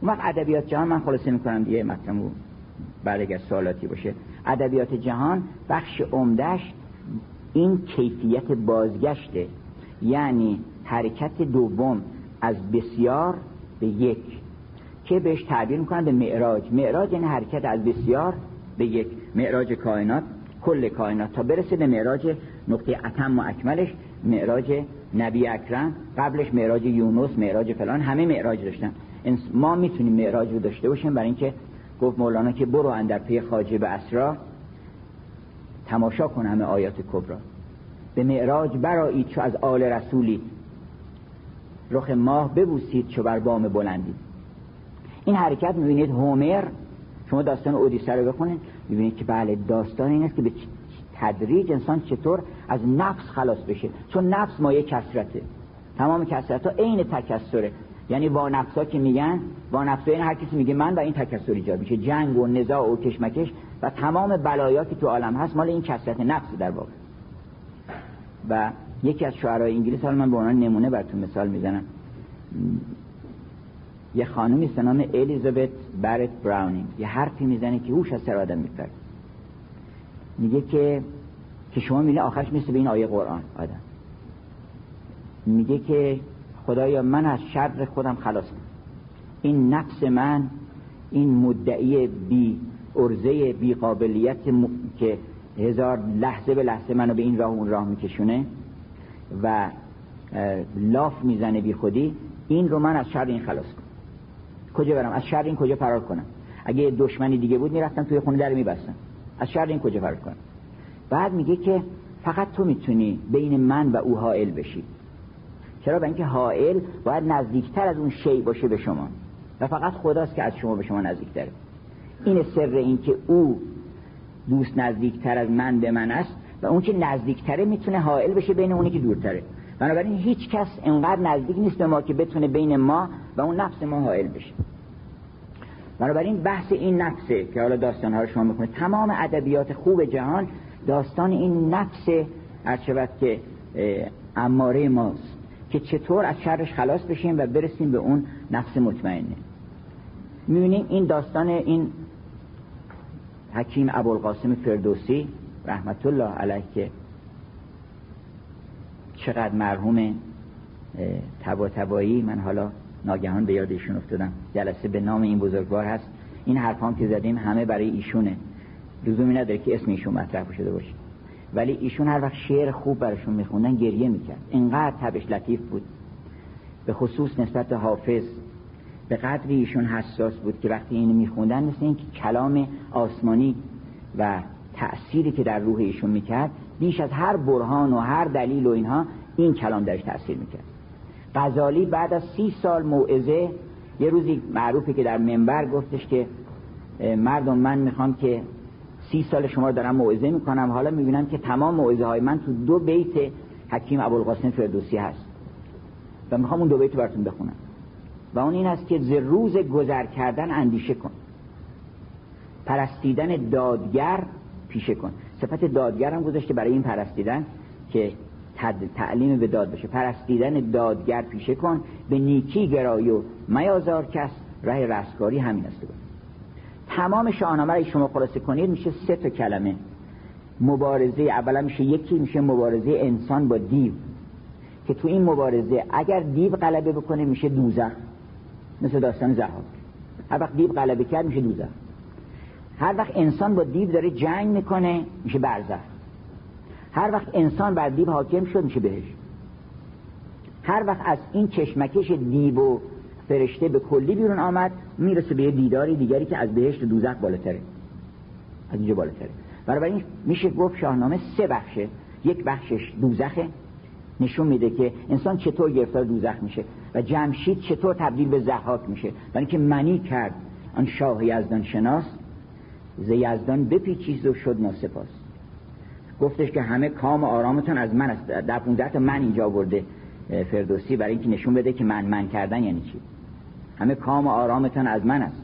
اون وقت ادبیات جهان من خلاصه می‌کنم دیگه مطلب بعد اگر سوالاتی باشه. ادبیات جهان بخش عمدهش این کیفیت بازگشته. یعنی حرکت دوم از بسیار به یک. که بهش تعبیر می‌کنن به معراج. معراج یعنی حرکت از بسیار به یک معراج کائنات. کل کائنات. تا برسه به معراج نقطه اتم و اکملش معراج نبی اکرم قبلش معراج یونس معراج فلان همه معراج داشتن. ما می‌تونیم معراج رو داشته باشیم برای اینکه گفت مولانا که برو اندر پی خاجه به اسرا تماشا کن همه آیات کبرا به معراج برایید چو از آل رسولی. رخ ماه ببوسید چو بر بام بلندی. این حرکت می‌بینید هومر شما داستان اودیسه رو بخونید می‌بینید که بله داستان این است که به تدریج انسان چطور از نفس خلاص بشه. چون نفس مایه کسرته تمام کسرت ها عین تکسره یعنی با ها که میگن با نفس این هر کسی میگه من و این تکسر ایجاد میشه. جنگ و نزاع و کشمکش و تمام بلایا که تو عالم هست مال این کسرت نفس در واقع. و یکی از شعرهای انگلیس حالا من به عنوان نمونه براتون مثال می‌زنم. یه خانمی به نام الیزابت برت براونینگ. یه حرفی می‌زنه که هوش از سر آدم میپره. میگه که که شما میگه آخرش مثل به این آیه قرآن آدم. میگه که خدایا من از شر خودم خلاص این نفس من این مدعی بی ارزه بی قابلیت که هزار لحظه به لحظه منو به این راه اون راه میکشونه و لاف می‌زنه بی خودی این رو من از شر این خلاص کجا برم؟ از شر این کجا فرار کنم؟ اگه دشمنی دیگه بود می‌رفتم توی خونه در میبستم. از شر این کجا فرار کنم؟ بعد میگه که فقط تو می‌تونی بین من و او حائل بشی. چرا؟ به اینکه حائل باید نزدیکتر از اون شی باشه به شما. و فقط خداست که از شما به شما نزدیکتره. این سر این که او دوست نزدیکتر از من به من است و اون که نزدیکتره می‌تونه حائل بشه بین اونی که دورتره. بنابراین هیچ کس انقدر نزدیک نیست به ما که بتونه بین ما و اون نفس ما حائل بشه. بنابراین بحث این نفسه که حالا داستان ها رو شما می‌کنه تمام ادبیات خوب جهان داستان این نفس شود که اماره ماست که چطور از شرش خلاص بشیم و برسیم به اون نفس مطمئنه. می‌بینیم این داستان این حکیم ابوالقاسم فردوسی رحمت الله علیه که چقدر مرحوم تبا من حالا ناگهان به یاد ایشون افتادم جلسه به نام این بزرگوار هست. این حرفام که زدیم همه برای ایشونه. لزومی نداره که اسم ایشون مطرح شده باشه. ولی ایشون هر وقت شعر خوب براشون میخوندن گریه می‌کرد. اینقدر تبش لطیف بود. به خصوص نسبت حافظ. به قدری ایشون حساس بود که وقتی اینو میخوندن مثل اینکه کلام آسمانی و تأثیری که در روح ایشون می‌کرد بیش از هر برهان و هر دلیل و اینها این کلام درش تأثیر می‌کرد. غزالی بعد از سی سال موعظه یه روزی معروفه که در منبر گفتش که مردم من می‌خوام که سی سال شما رو دارم موعظه می‌کنم. حالا می‌بینم که تمام موعظه های من تو دو بیت حکیم ابوالقاسم فردوسی هست. و می‌خوام اون دو بیت براتون بخونم. و اون این است که ز روز گذر کردن اندیشه کن. پرستیدن دادگر پیشه کن. صفت دادگر هم گذاشته برای این پرستیدن که تعلیم به داد بشه. پرستیدن دادگر پیشه کن به نیکی گرای و میازار کس. راه رستگاری همین است. تمام شاهنامه را شما خلاصه کنید میشه سه تا کلمه. مبارزه اولا میشه یکی میشه مبارزه انسان با دیو. که تو این مبارزه اگر دیو غلبه بکنه میشه دوزخ. مثل داستان زهاک هر وقت دیو غلبه کرد میشه دوزخ. هر وقت انسان با دیو داره جنگ می‌کنه میشه برزخ. هر وقت انسان بر دیو حاکم شد میشه بهش. هر وقت از این چشمکش دیو و فرشته به کلی بیرون آمد می‌رسه به یه دیداری دیگری که از بهشت دوزخ بالاتره. از اینجا بالاتره. برای میشه گفت شاهنامه سه بخشه. یک بخشش دوزخه. نشون میده که انسان چطور گرفتار دوزخ میشه و جمشید چطور تبدیل به زحاک میشه. برای اینکه منی کرد آن شاه یزدان شناس ز یزدان بپیچیز و شد ناسپاس. گفتش که همه کام و آرامتون از من است. در 15 تا من اینجا برده فردوسی برای اینکه نشون بده که من من کردن یعنی چی. همه کام و از من است.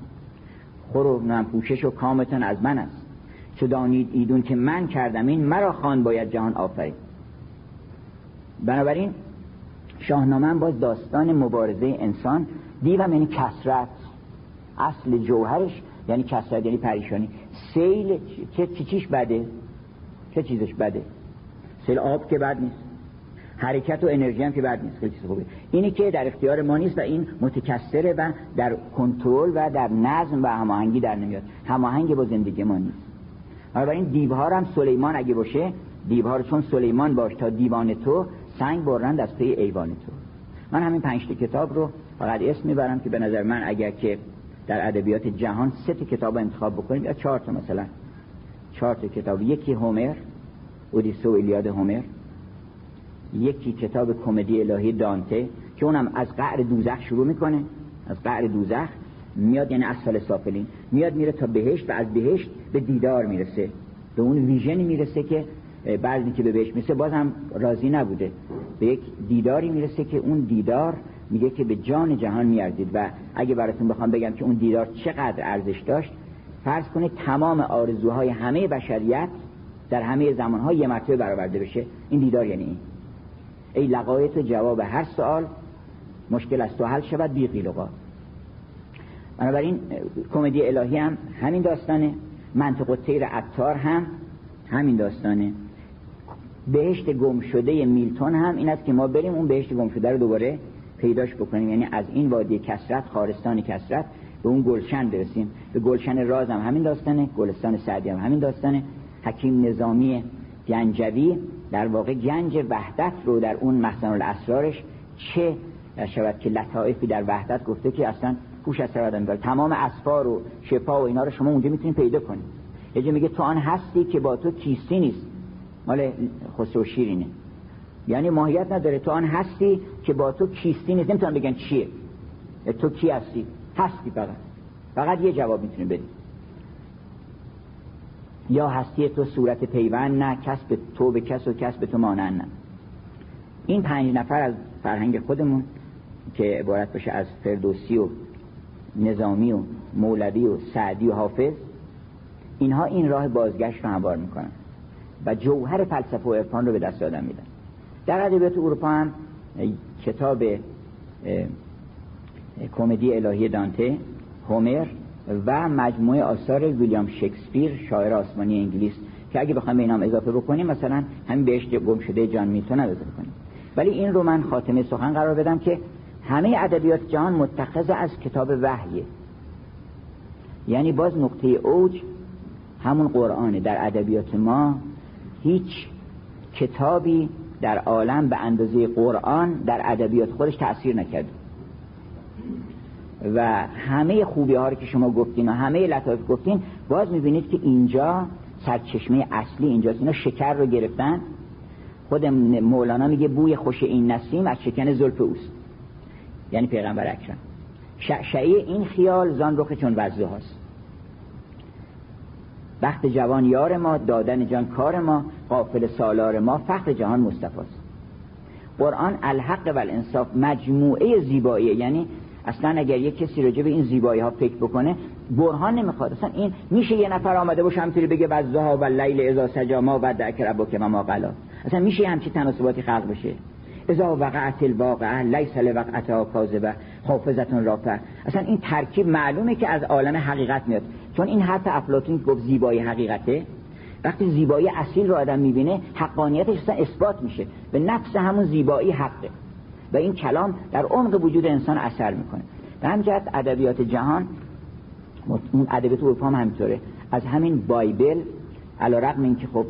خور و پوشش و کامتان از من است. چه دانید ایدون که من کردم؟ این مرا خان باید جهان آفرین. بنابراین شاهنامه باز داستان مبارزه انسان دیوم یعنی کسرت اصل جوهرش یعنی کسرت یعنی پریشانی. سیل چه چیش بده؟ چه چیزش بده؟ سیل آب که بد نیست. حرکت و انرژی هم که بد نیست. خیلی چیز خوبه. اینی که در اختیار ما نیست و این متکثره و در کنترل و در نظم و هماهنگی در نمیاد. هماهنگ با زندگی ما نیست. این دیوها هم سلیمان اگه باشه دیوها چون سلیمان باش تا دیوان تو سنگ برند از پی ایوان تو. من همین پنج کتاب رو فقط اسم می‌برم که به نظر من اگر که در ادبیات جهان سه تا کتاب انتخاب بکنیم یا چهار تا مثلا. چهار تا کتاب. یکی هومر اودیسه و ایلیاد هومر. یکی کتاب کمدی الهی دانته که اونم از قعر دوزخ شروع می‌کنه. از قعر دوزخ میاد یعنی اسفل سافلین میاد میره تا بهشت و از بهشت به دیدار می‌رسه. به اون ویژنی می‌رسه که بعضی که به بهشت می‌رسه بازم راضی نبوده. به یک دیداری می‌رسه که اون دیدار میگه که به جان جهان میارزید. و اگه براتون بخوام بگم که اون دیدار چقدر ارزش داشت فرض کنید تمام آرزوهای همه بشریت در همه زمانها یه مرتبه برآورده بشه. این دیدار یعنی این. ای لقایت جواب هر سوال مشکل از تو حل شود بی قیل بنابراین کمدی الهی هم همین داستانه منطق تیر عطار هم همین داستانه. بهشت گم شده میلتون هم این است که ما بریم اون بهشت گم شده رو دوباره پیداش بکنیم. یعنی از این وادی کسرت خارستان کسرت به اون گلشن برسیم. به گلشن راز هم همین داستانه گلستان سعدی هم همین داستانه. حکیم نظامی گنجوی در واقع گنج وحدت رو در اون مخزن الاسرارش چه شود که لطائفی در وحدت گفته که اصلا پوش از سر تمام اسفار و شفا و اینا رو شما اونجا می‌تونید پیدا کنید. یه میگه تو آن هستی که با تو کیستی نیست. مال خسرو شیرینه یعنی ماهیت نداره. تو آن هستی که با تو کیستی نیست. نمی‌تونن بگن چیه. تو کی هستی؟ هستی فقط. فقط یه جواب می‌تونه بدی یا هستی تو صورت پیوند نه کسب تو به کس و کسب تو مانند نه. این پنج نفر از فرهنگ خودمون که عبارت باشه از فردوسی و نظامی و مولوی و سعدی و حافظ اینها این راه بازگشت رو هموار می‌کنن و جوهر فلسفه و عرفان رو به دست آدم میدن. در ادبیات اروپا هم کتاب کمدی الهی دانته هومر و مجموعه آثار ویلیام شکسپیر شاعر آسمانی انگلیس که اگه بخوایم به اینام اضافه بکنیم مثلا همین بهشت گم شده جان میلتون اضافه کنیم. ولی این رو من خاتمه سخن قرار بدم که همه ادبیات جهان متخذ از کتاب وحیه. یعنی باز نقطه اوج همون قرآنه. در ادبیات ما هیچ کتابی در عالم به اندازه قرآن در ادبیات خودش تأثیر نکرده. و همه خوبی ها رو که شما گفتین و همه لطایف گفتین باز می‌بینید که اینجا سرچشمه اصلی اینجاست. اینا شکر رو گرفتن. خود مولانا میگه بوی خوش این نسیم از شکن زلف اوست. یعنی پیغمبر اکرم. شعشعی این خیال زان رخ چون وزده هاست. وقت جوان یار ما دادن جان کار ما قافل سالار ما فخر جهان مصطفی است. قرآن الحق و الانصاف مجموعه زیبایی یعنی اصلا اگر یک کسی راجع به این زیبایی ها فکر بکنه برهان نمی‌خواد. اصلا این میشه یه نفر آمده باشه همطوری بگه وزها و لیل ازا سجاما و دعک ربک و ما قلا. اصلا میشه همچی تناسباتی خلق بشه. ازا وقعت الواقعه لیس لوقعتها کاذبه حافظتون رافع. اصلا این ترکیب معلومه که از عالم حقیقت میاد. چون این حرف افلاطون گفت زیبایی حقیقته. وقتی زیبایی اصیل رو آدم می‌بینه حقانیتش اصلا اثبات میشه. به نفس همون زیبایی حقه. و این کلام در عمق وجود انسان اثر می‌کنه. به همجهت ادبیات جهان اون ادبیات اروپا هم همینطوره. از همین بایبل علا رقم این خب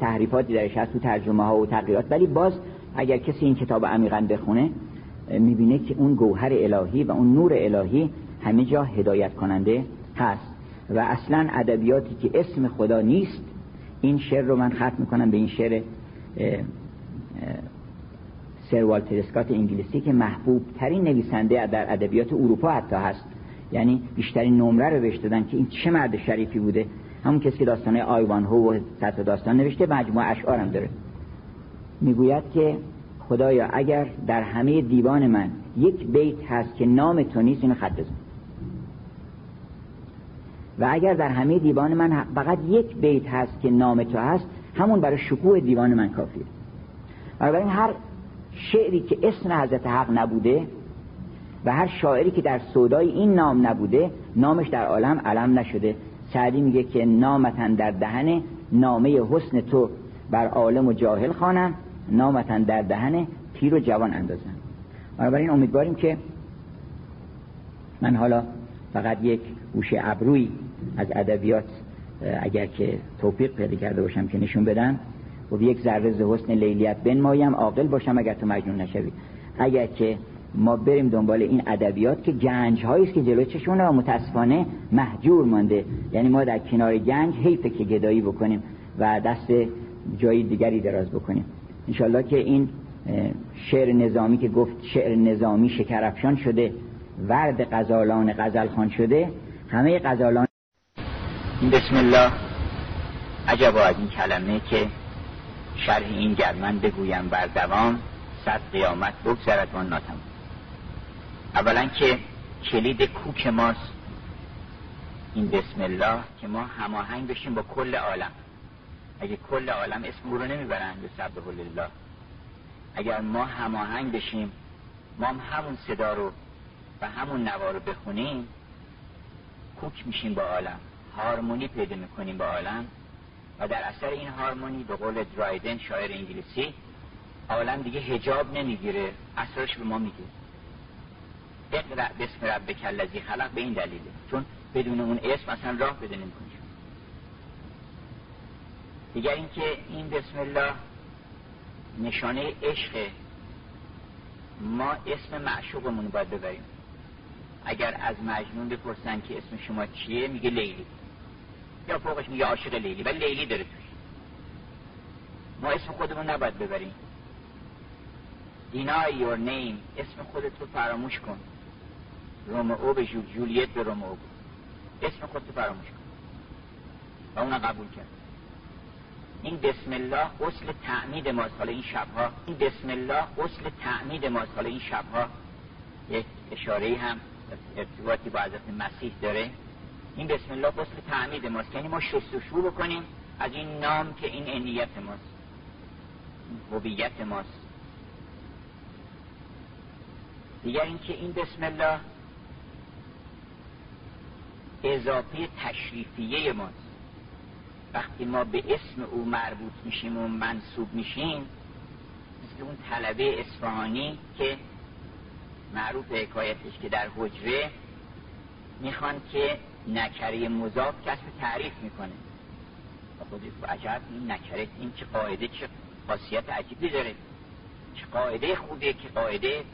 تحریفاتی درش هست تو ترجمه ها و تغییرات ولی باز اگر کسی این کتاب عمیقا بخونه می‌بینه که اون گوهر الهی و اون نور الهی همه جا هدایت کننده هست. و اصلا ادبیاتی که اسم خدا نیست این شعر رو من ختم می‌کنم به این شعر سر والتر اسکات انگلیسی که محبوب ترین نویسنده در ادبیات اروپا حتی هست. یعنی بیشترین نمره رو بهش دادن که این چه مرد شریفی بوده. همون کسی که داستانه آیوان هو و سطح داستان نوشته مجموعه اشعار هم داره. می‌گوید که خدایا اگر در همه دیوان من یک بیت هست که نام تو نیست اینو خط بزن. و اگر در همه دیوان من فقط یک بیت هست که نام تو هست همون برای شکوه دیوان من کافیه. بنابراین هر شعری که اسم حضرت حق نبوده و هر شاعری که در سودای این نام نبوده نامش در عالم علم نشده. سعدی میگه که نامتن در دهن نامه حسن تو بر عالم و جاهل خانم نامتن در دهن پیر و جوان اندازن بنابراین امیدواریم که من حالا فقط یک گوشه ابروی از ادبیات اگر که توفیق پیدا کرده باشم که نشون بدم و یک ذره ز حسن لیلیت بنمایم عاقل باشم اگر تو مجنون نشوی. اگر که ما بریم دنبال این ادبیات که گنج هایی است که جلوی چشمونه و متاسفانه محجور مانده. یعنی ما در کنار گنج حیفه که گدایی بکنیم و دست جایی دیگری دراز بکنیم. انشالله که این شعر نظامی که گفت شعر نظامی شکرفشان شده ورد غزالان غزل خان شده همه غزالان بسم الله. عجبا از این کلمه که شرح این گرمن بگویم بر دوام صد قیامت بگذرد و ناتم اولا که کلید کوک ماست. این بسم الله که ما هماهنگ بشیم با کل عالم. اگه کل عالم اسم او رو نمی‌برن به سبب الله اگر ما هماهنگ بشیم ما هم همون صدا رو و همون نوا رو بخونیم کوک میشیم با عالم. هارمونی پیدا می‌کنیم با عالم. و در اثر این هارمونی به قول درایدن شاعر انگلیسی عالم دیگه هجاب نمی‌گیره اثرش به ما میگه اقرأ بسم ربک الذی خلق به این دلیله. چون بدون اون اسم اصلا راه بده نمی‌کنی دیگر اینکه این بسم الله نشانه عشق ما اسم معشوقمون باید ببریم. اگر از مجنون بپرسن که اسم شما چیه میگه لیلی. یا فوقش میگه عاشق لیلی ولی لیلی داره توش ما اسم خودمون نباید ببریم. Deny your name اسم خودت رو فراموش کن. رومئو به جولیت به رومئو اسم خودت رو فراموش کن. و اون قبول کرد. این بسم الله اصل تعمید ماست. حالا این شبها. این بسم الله اصل تعمید ماست. حالا این شبها. یک اشاره هم ارتباطی با حضرت مسیح داره. این بسم الله اصل تعمید ماست. یعنی ما شستشو بکنیم از این نام که این انیت ماست. هویت ماست. دیگر اینکه این بسم الله اضافه تشریفیه ماست. وقتی ما به اسم او مربوط میشیم و منصوب میشیم مثل اون طلبه اصفهانی که معروف حکایتش که در حجره می‌خوان که نکره مضاف کسب تعریف می‌کنه. و خودش عجب این نکره این چه قاعده چه خاصیت عجیبی داره. چه قاعده خوبیه که قاعده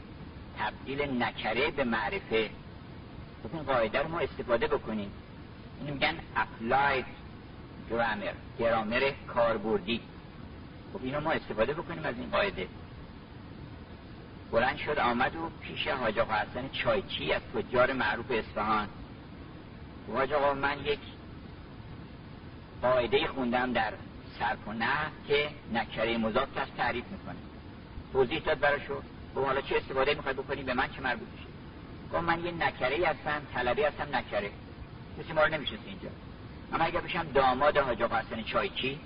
تبدیل نکره به معرفه. خب این قاعده رو ما استفاده بکنیم. اینو میگن applied گرامر گرامر کاربردی. خب اینو ما استفاده بکنیم از این قاعده. بلند شد آمد و پیش حاج آقا حسن چایچی از تجار معروف اصفهان. حاج آقا من یک قاعده خوندم در صرف و نه که نکره مضاف کس تعریف می‌کنه. توضیح داد براشو. گفت حالا چه استفاده می‌خوای بکنی؟ به من چه مربوط میشه؟ گفت من یه نکره هستم طلبی هستم نکره. کسی ما رو نمیشه اینجا. اما اگر بشم داماد حاج آقا حسن چایچی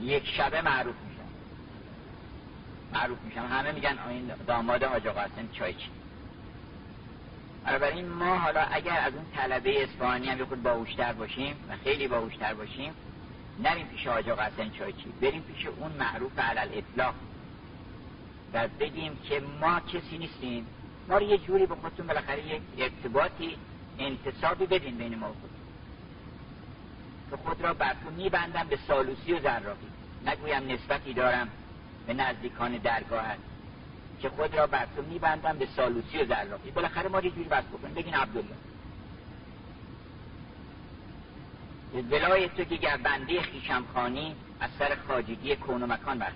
یک شبه معروف میشم. معروف میشم. همه میگن این داماد حاج آقا حسن چایچی بنابراین ما حالا اگر از اون طلبه اصفهانی هم خود باهوشتر باشیم و خیلی باهوشتر باشیم نریم پیش حاج آقا حسن چایچی بریم پیش اون معروف علل اطلاق و بگیم که ما کسی نیستیم. ما رو یه جوری به خودتون بالاخره یک ارتباطی انتصابی بدین بین ما خود که خود را بر میبندم به سالوسی و زراقی نگویم نسبتی دارم به نزدیکان درگاهت. که خود را بر تو میبندم به سالوسی و زراقی بالاخره ما یه جوری بس بکنیم. بگین عبدالله. ولای تو که گر بنده خیشم خانی از سر خاجگی کون و مکان برده.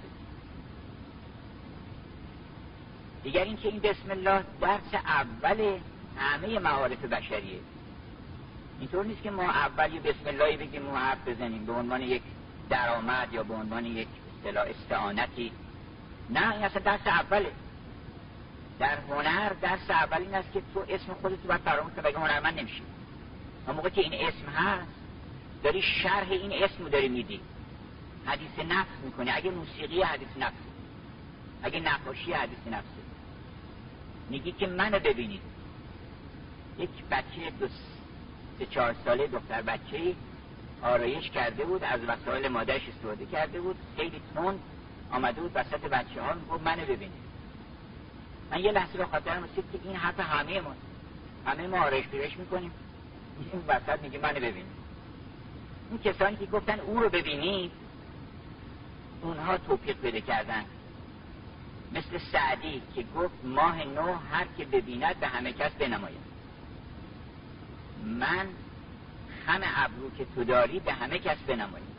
دیگر اینکه این بسم الله درس اول همه معارف بشریه. اینطور نیست که ما اول یه بسم الله بگیم و حرف بزنیم به عنوان یک درآمد یا به عنوان یک استعانتی. نه این اصلا درس اوله. در هنر درس اول این است که تو اسم خودت رو باید فراموش کنی هنرمند نمیشی. و موقع که این اسم هست داری شرح این اسم رو داری میدی. حدیث نفس می‌کنی. اگه موسیقی حدیث نفس. اگه نقاشی حدیث نفسه میگی که منو ببینید یک بچه دو سه چهار ساله دختر بچه آرایش کرده بود از وسایل مادرش استفاده کرده بود. خیلی تند آمده بود وسط بچه ها می‌گفت منو ببینید من یه لحظه به خاطرم رسید که این حرف همه ما. همه ما آرایش پیرش می‌کنیم. این وسط میگه منو ببینید این کسانی که گفتن او رو ببینید اونها توفیق بده کردن. مثل سعدی که گفت ماه نو هر که ببیند به همه کس بنماید. من همه ابرو که تو داری به همه کس بنماید.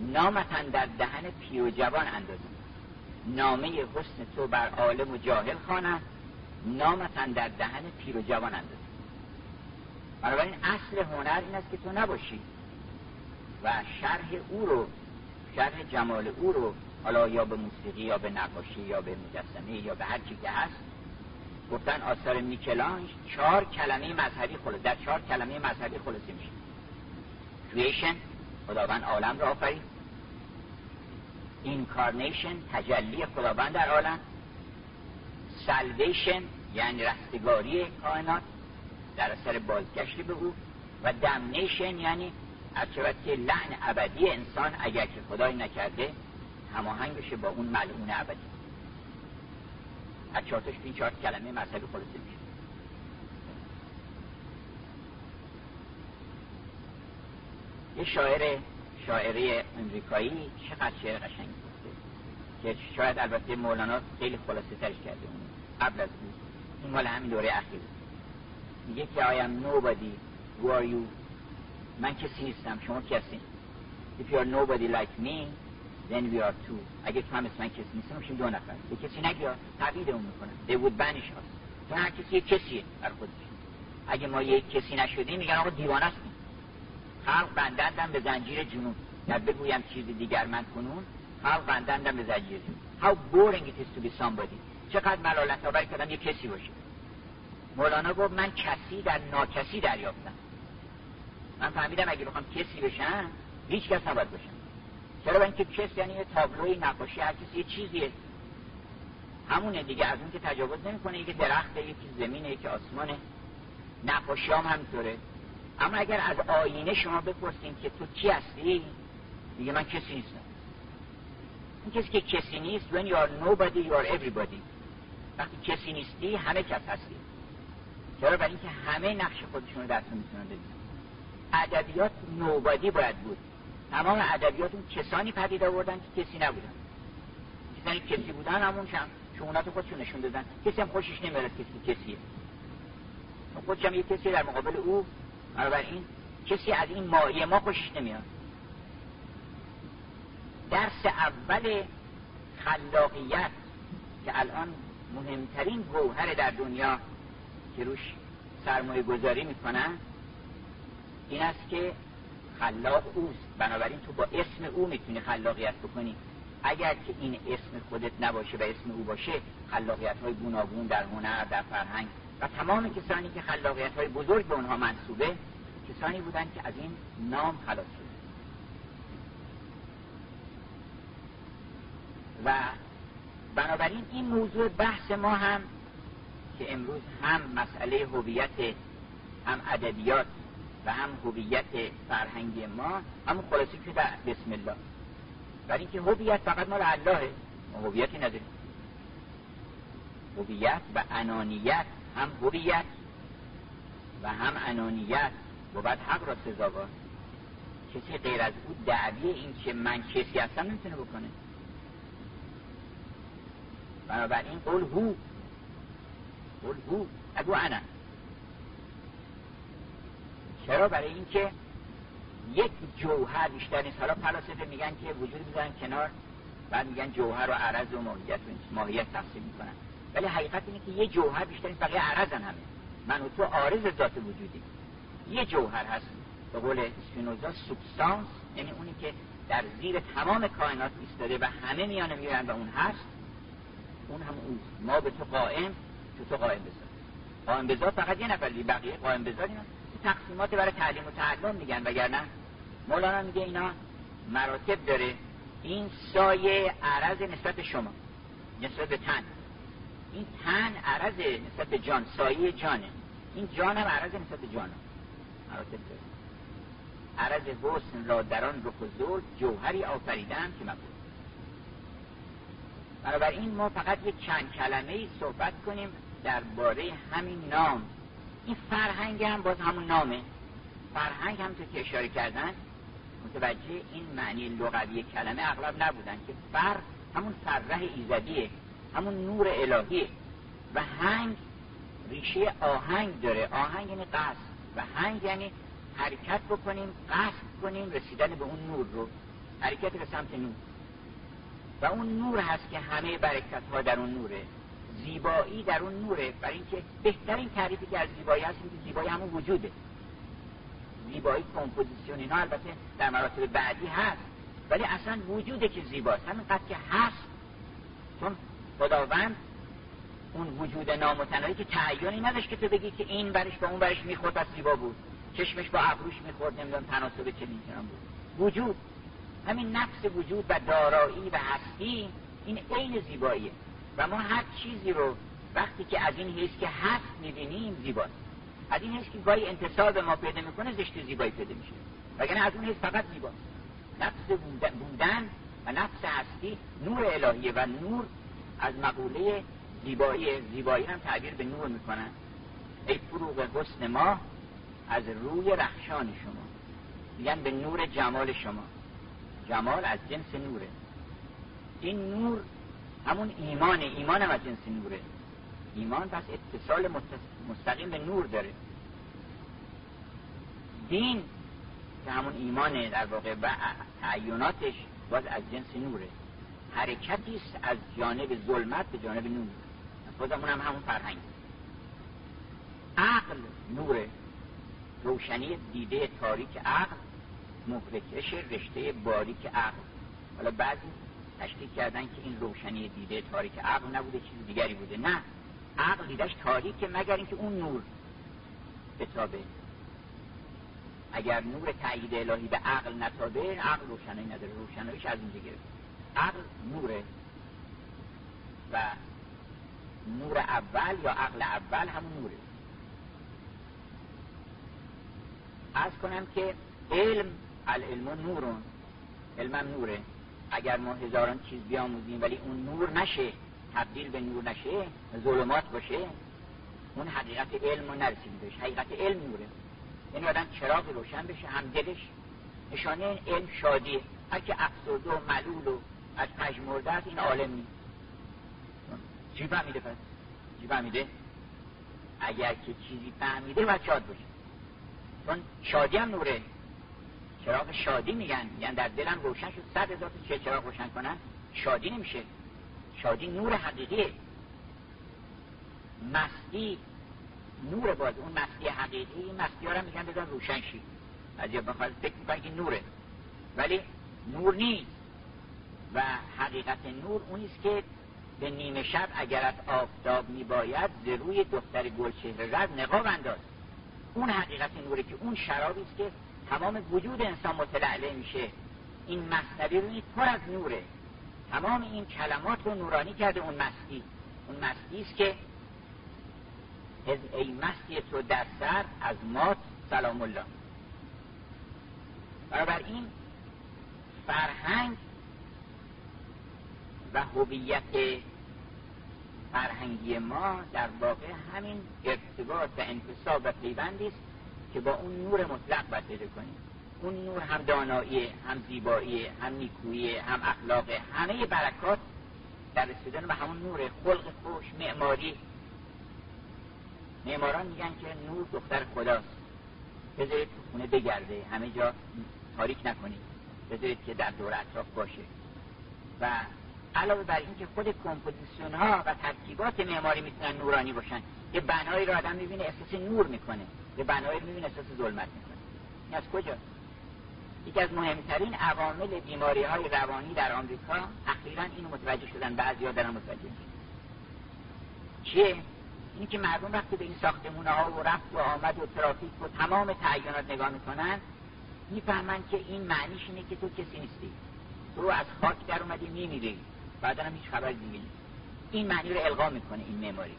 نامتن در دهن پیر و جوان اندازم. نامه حسن تو بر عالم و جاهل خوانم. نامتن در دهن پیر و جوان اندازم بنابراین اصل هنر این است که تو نباشی و شرح او رو شرح جمال او رو حالا یا به موسیقی یا به نقاشی یا به مجسمه یا به هر چی که هست. گفتن آثار میکلانژ چهار کلمه مذهبی خلاص در چهار کلمه مذهبی خلاصه میشه. Creation خداوند عالم را آفرید. Incarnation تجلی خداوند در عالم. Salvation یعنی رستگاری کائنات در اثر بازگشت به او. و Damnation یعنی از که لعن ابدی انسان اگر که خدای نکرده هماهنگ بشه با اون ملعون ابدی. از چهارتاش این کلمه مذهبی خلاصه میشه. یه شاعر شاعری امریکایی چقدر شعر قشنگ گفته. که شاید البته مولانا خیلی خلاصه ترش کرده اون قبل از اون. این مال همین دوره اخیر. میگه که I am nobody. Who are you? من کسی نیستم. شما کسی. If you are nobody like me then we are two. اگه تو هم اسم من کسی نیستم میشیم دو نفر. به کسی نگیا تبعید اون می‌کنن they would banish us. تو هر کسی کسیه. بر خودش. اگه ما یک کسی نشدیم میگن آقا دیوانه هستیم خلق بندندم به زنجیر جنون. در بگویم چیز دیگر من کنون خلق بندندم به زنجیر جنون. How boring it is to be somebody. چقدر ملالت آور کردم یک کسی باشه. مولانا گفت من کسی در ناکسی دریافتم. من فهمیدم اگه بخوام کسی بشم هیچ کس نباید باشم. چرا؟ اینکه کس یعنی یه تابلوی نقاشی هر کسی یه چیزیه. همونه دیگه از اون که تجاوز نمی‌کنه یکی درخت یکی زمینه یکی آسمانه. نقاشی هم همینطوره. اما اگر از آینه شما بپرسین که تو کی هستی میگه من کسی نیستم. این کسی که کسی نیست when you are nobody you are everybody. وقتی کسی نیستی همه کس هستی. چرا؟ برای اینکه همه نقش خودشون رو درتون می‌تونن ببینن. ادبیات نوبادی باید بود. تمام ادبیات اون کسانی پدید آوردن که کسی نبودن. کسانی کسی بودن همون شم شمونات خودشون نشون دادن. کسی هم خوشش نمیاد کسی کسیه. خودش هم یه کسی در مقابل او این کسی از این مایی ما خوشش نمیاد. درس اول خلاقیت که الان مهمترین گوهر در دنیا که روش سرمایه گذاری می‌کنن این است که خلاق اوست. بنابراین تو با اسم او می‌تونی خلاقیت بکنی. اگر که این اسم خودت نباشه و اسم او باشه خلاقیت های گوناگون در هنر در فرهنگ و تمام کسانی که خلاقیت های بزرگ به اونها منصوبه کسانی بودن که از این نام خلاص شد و بنابراین این موضوع بحث ما هم که امروز هم مسئله هویت هم ادبیات و هم هویت فرهنگی ما همون خلاصی که در بسم الله. برای اینکه هویت فقط مال اللهه هویتی نداریم. هویت و انانیت هم هویت و هم انانیت و بعد حق را سزاوار کسی غیر از او دعوی این که من کسی هستم نمی‌تونه بکنه. بنابراین قول هو. قول هو. اگو انا. چرا؟ برای اینکه یک جوهر بیشتر نیست. حالا فلاسفه میگن که وجود می‌ذارن کنار بعد میگن جوهر و عرض و ماهیت و ماهیت تفسیر می‌کنن. ولی حقیقت اینه که یه جوهر بیشتر نیست بقیه عرضن همه. من و تو عارض ذات وجودی یه جوهر هست. به قول اسپینوزا سوبستانس یعنی اونی که در زیر تمام کائنات ایستاده و همه میانه میرن و اون هست اون هم اون ما به تو قائم تو تو قائم بذار قائم بذار فقط یه نفر بقیه قائم بذار اینا. تقسیمات برای تعلیم و تعلم میگن وگرنه مولانا میگه اینا مراتب داره. این سایه عرض نسبت شما نسبت به تن. این تن عرض نسبت به جان سایه جانه این جان هم عرض نسبت به داره عرض حسن را در آن رخ و جوهری آفریدن که مبود بنابراین ما فقط یک چند کلمه ای صحبت کنیم درباره همین نام. این فرهنگ هم باز همون نامه. فرهنگ هم تو که اشاره کردن متوجه این معنی لغوی کلمه اغلب نبودن که فر همون فرح ایزدیه. همون نور الهیه و هنگ ریشه آهنگ داره. آهنگ یعنی قصد. و هنگ یعنی حرکت بکنیم قصد کنیم رسیدن به اون نور رو. حرکت به سمت نور. و اون نور هست که همه برکت ها در اون نوره. زیبایی در اون نوره. برای اینکه بهترین تعریفی که از زیبایی هست این که زیبایی همون وجوده. زیبایی کمپوزیسیون اینا البته در مراتب بعدی هست. ولی اصلا وجوده که زیباست. همین قد که هست. چون خداوند اون وجود نامتناهی که تعیینی نداشت که تو بگی که این برش با اون برش می‌خورد از زیبا بود. چشمش با ابروش می‌خورد نمی‌دونم تناسب چنین بود. وجود همین نفس وجود و دارایی و هستی این عین زیباییه. و ما هر چیزی رو وقتی که از این حیث که هست می‌بینیم زیباست. از این حیث که گاهی انتصاب به ما پیدا می‌کنه زشت زیبایی پیدا میشه. وگرنه از اون حیث فقط زیباست. نفس بودن و نفس هستی نور الهیه و نور از مقوله زیبایی زیبایی هم تعبیر به نور می‌کنن. ای فروغ حسن ما از روی رخشان شما. میگن به نور جمال شما. جمال از جنس نوره. این نور همون ایمان ایمان هم از جنس نوره. ایمان پس اتصال مستقیم به نور داره. دین که همون ایمانه در واقع و تعیناتش باز از جنس نوره. حرکتی است از جانب ظلمت به جانب نور. اون هم همون فرهنگ. عقل نوره روشنی دیده تاریک عقل مهرکش رشته باریک عقل. حالا بعضی تشکیل کردن که این روشنی دیده تاریک عقل نبوده چیز دیگری بوده. نه عقل دیدش تاریک مگر اینکه اون نور بتابه. اگر نور تایید الهی به عقل نتابه عقل روشنایی نداره. روشناییش از اینجا گرفت عقل نوره و نور اول یا عقل اول همون نوره. از کنم که علم العلم نورون. علمم نوره. اگر ما هزاران چیز بیاموزیم ولی اون نور نشه تبدیل به نور نشه ظلمات باشه اون حقیقت علم رو نرسیدی بهش حقیقت علم نوره. یعنی آدم چراغ روشن بشه هم دلش نشانه این علم شادیه. هر که افسرده و ملول و از پژمرده است این عالم نیست. چی فهمیده پس. چی فهمیده اگر که چیزی فهمیده باید شاد باشه. چون شادی هم نوره. چراغ شادی میگن. میگن در دلم روشن شد. صد هزار چه چراغ روشن کنن؟ شادی نمیشه. شادی نور حقیقیه. مستی نور باز اون مستی حقیقی مستی ها میگن بذار روشن شید از بخواد فکر می‌کنن که نوره. ولی نور نیست. و حقیقت نور اونیست که به نیمه شب اگر از آفتاب میباید ز روی دختر گلچهره رد نقاب انداز. اون حقیقت نوره که اون شرابی است که تمام وجود انسان متلعله میشه. این مصنوی روی پر از نوره. تمام این کلمات رو نورانی کرده اون مستی. اون مستی است که ای مستی تو در سر از مات سلام الله. این فرهنگ و هویت فرهنگی ما در واقع همین ارتباط و انتصاب و پیوندی است که با اون نور مطلق باید کنیم. اون نور هم دانایی هم زیبایی هم نیکویی هم اخلاق همه برکات در رسیدن به همون نور خلق خوش معماری. معماران میگن که نور دختر خداست. بذارید تو خونه بگرده. همه جا تاریک نکنید. بذارید که در دور اطراف باشه. و علاوه بر اینکه خود کمپوزیسیون ها و ترکیبات معماری می‌تونن نورانی باشن یه بنایی رو آدم می‌بینه احساس نور می‌کنه یه بنایی رو می‌بینه احساس ظلمت می‌کنه. این از کجا؟ یکی از مهمترین عوامل بیماری های روانی در آمریکا اخیرا اینو متوجه شدن بعضی دارن متوجه چیه؟ این که مردم وقتی به این ساختمون ها و رفت و آمد و ترافیک و تمام تعینات نگاه می‌کنن می‌فهمن که این معنیش اینه که تو کسی نیستی. تو از خاک در اومدی میمیری. بعدا هم هیچ خبر دیگه نیست این معنی رو القا می‌کنه این معماری.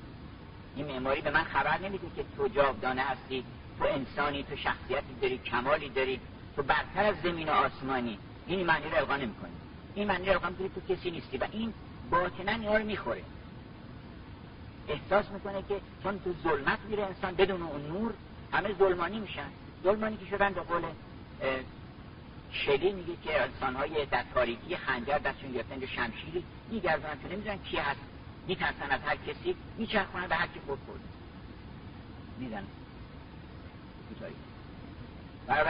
این معماری به من خبر نمیده که تو جاودانه هستی تو انسانی تو شخصیتی داری کمالی داری تو برتر از زمین و آسمانی. این معنی رو القا نمی‌کنه این معنی رو القا می‌کنه تو کسی نیستی و این باطنا اینا رو می‌خوره. احساس می‌کنه که چون تو ظلمت میره انسان بدون اون نور همه ظلمانی میشن. ظلمانی که شدن به قول شلی میگه که انسانهای در تاریکی خنجر دستشون گرفتن که شمشیری میگردن که نمی‌دونن کی هست. میترسن از هر کسی میچرخونن به هر کی خود خورده میزن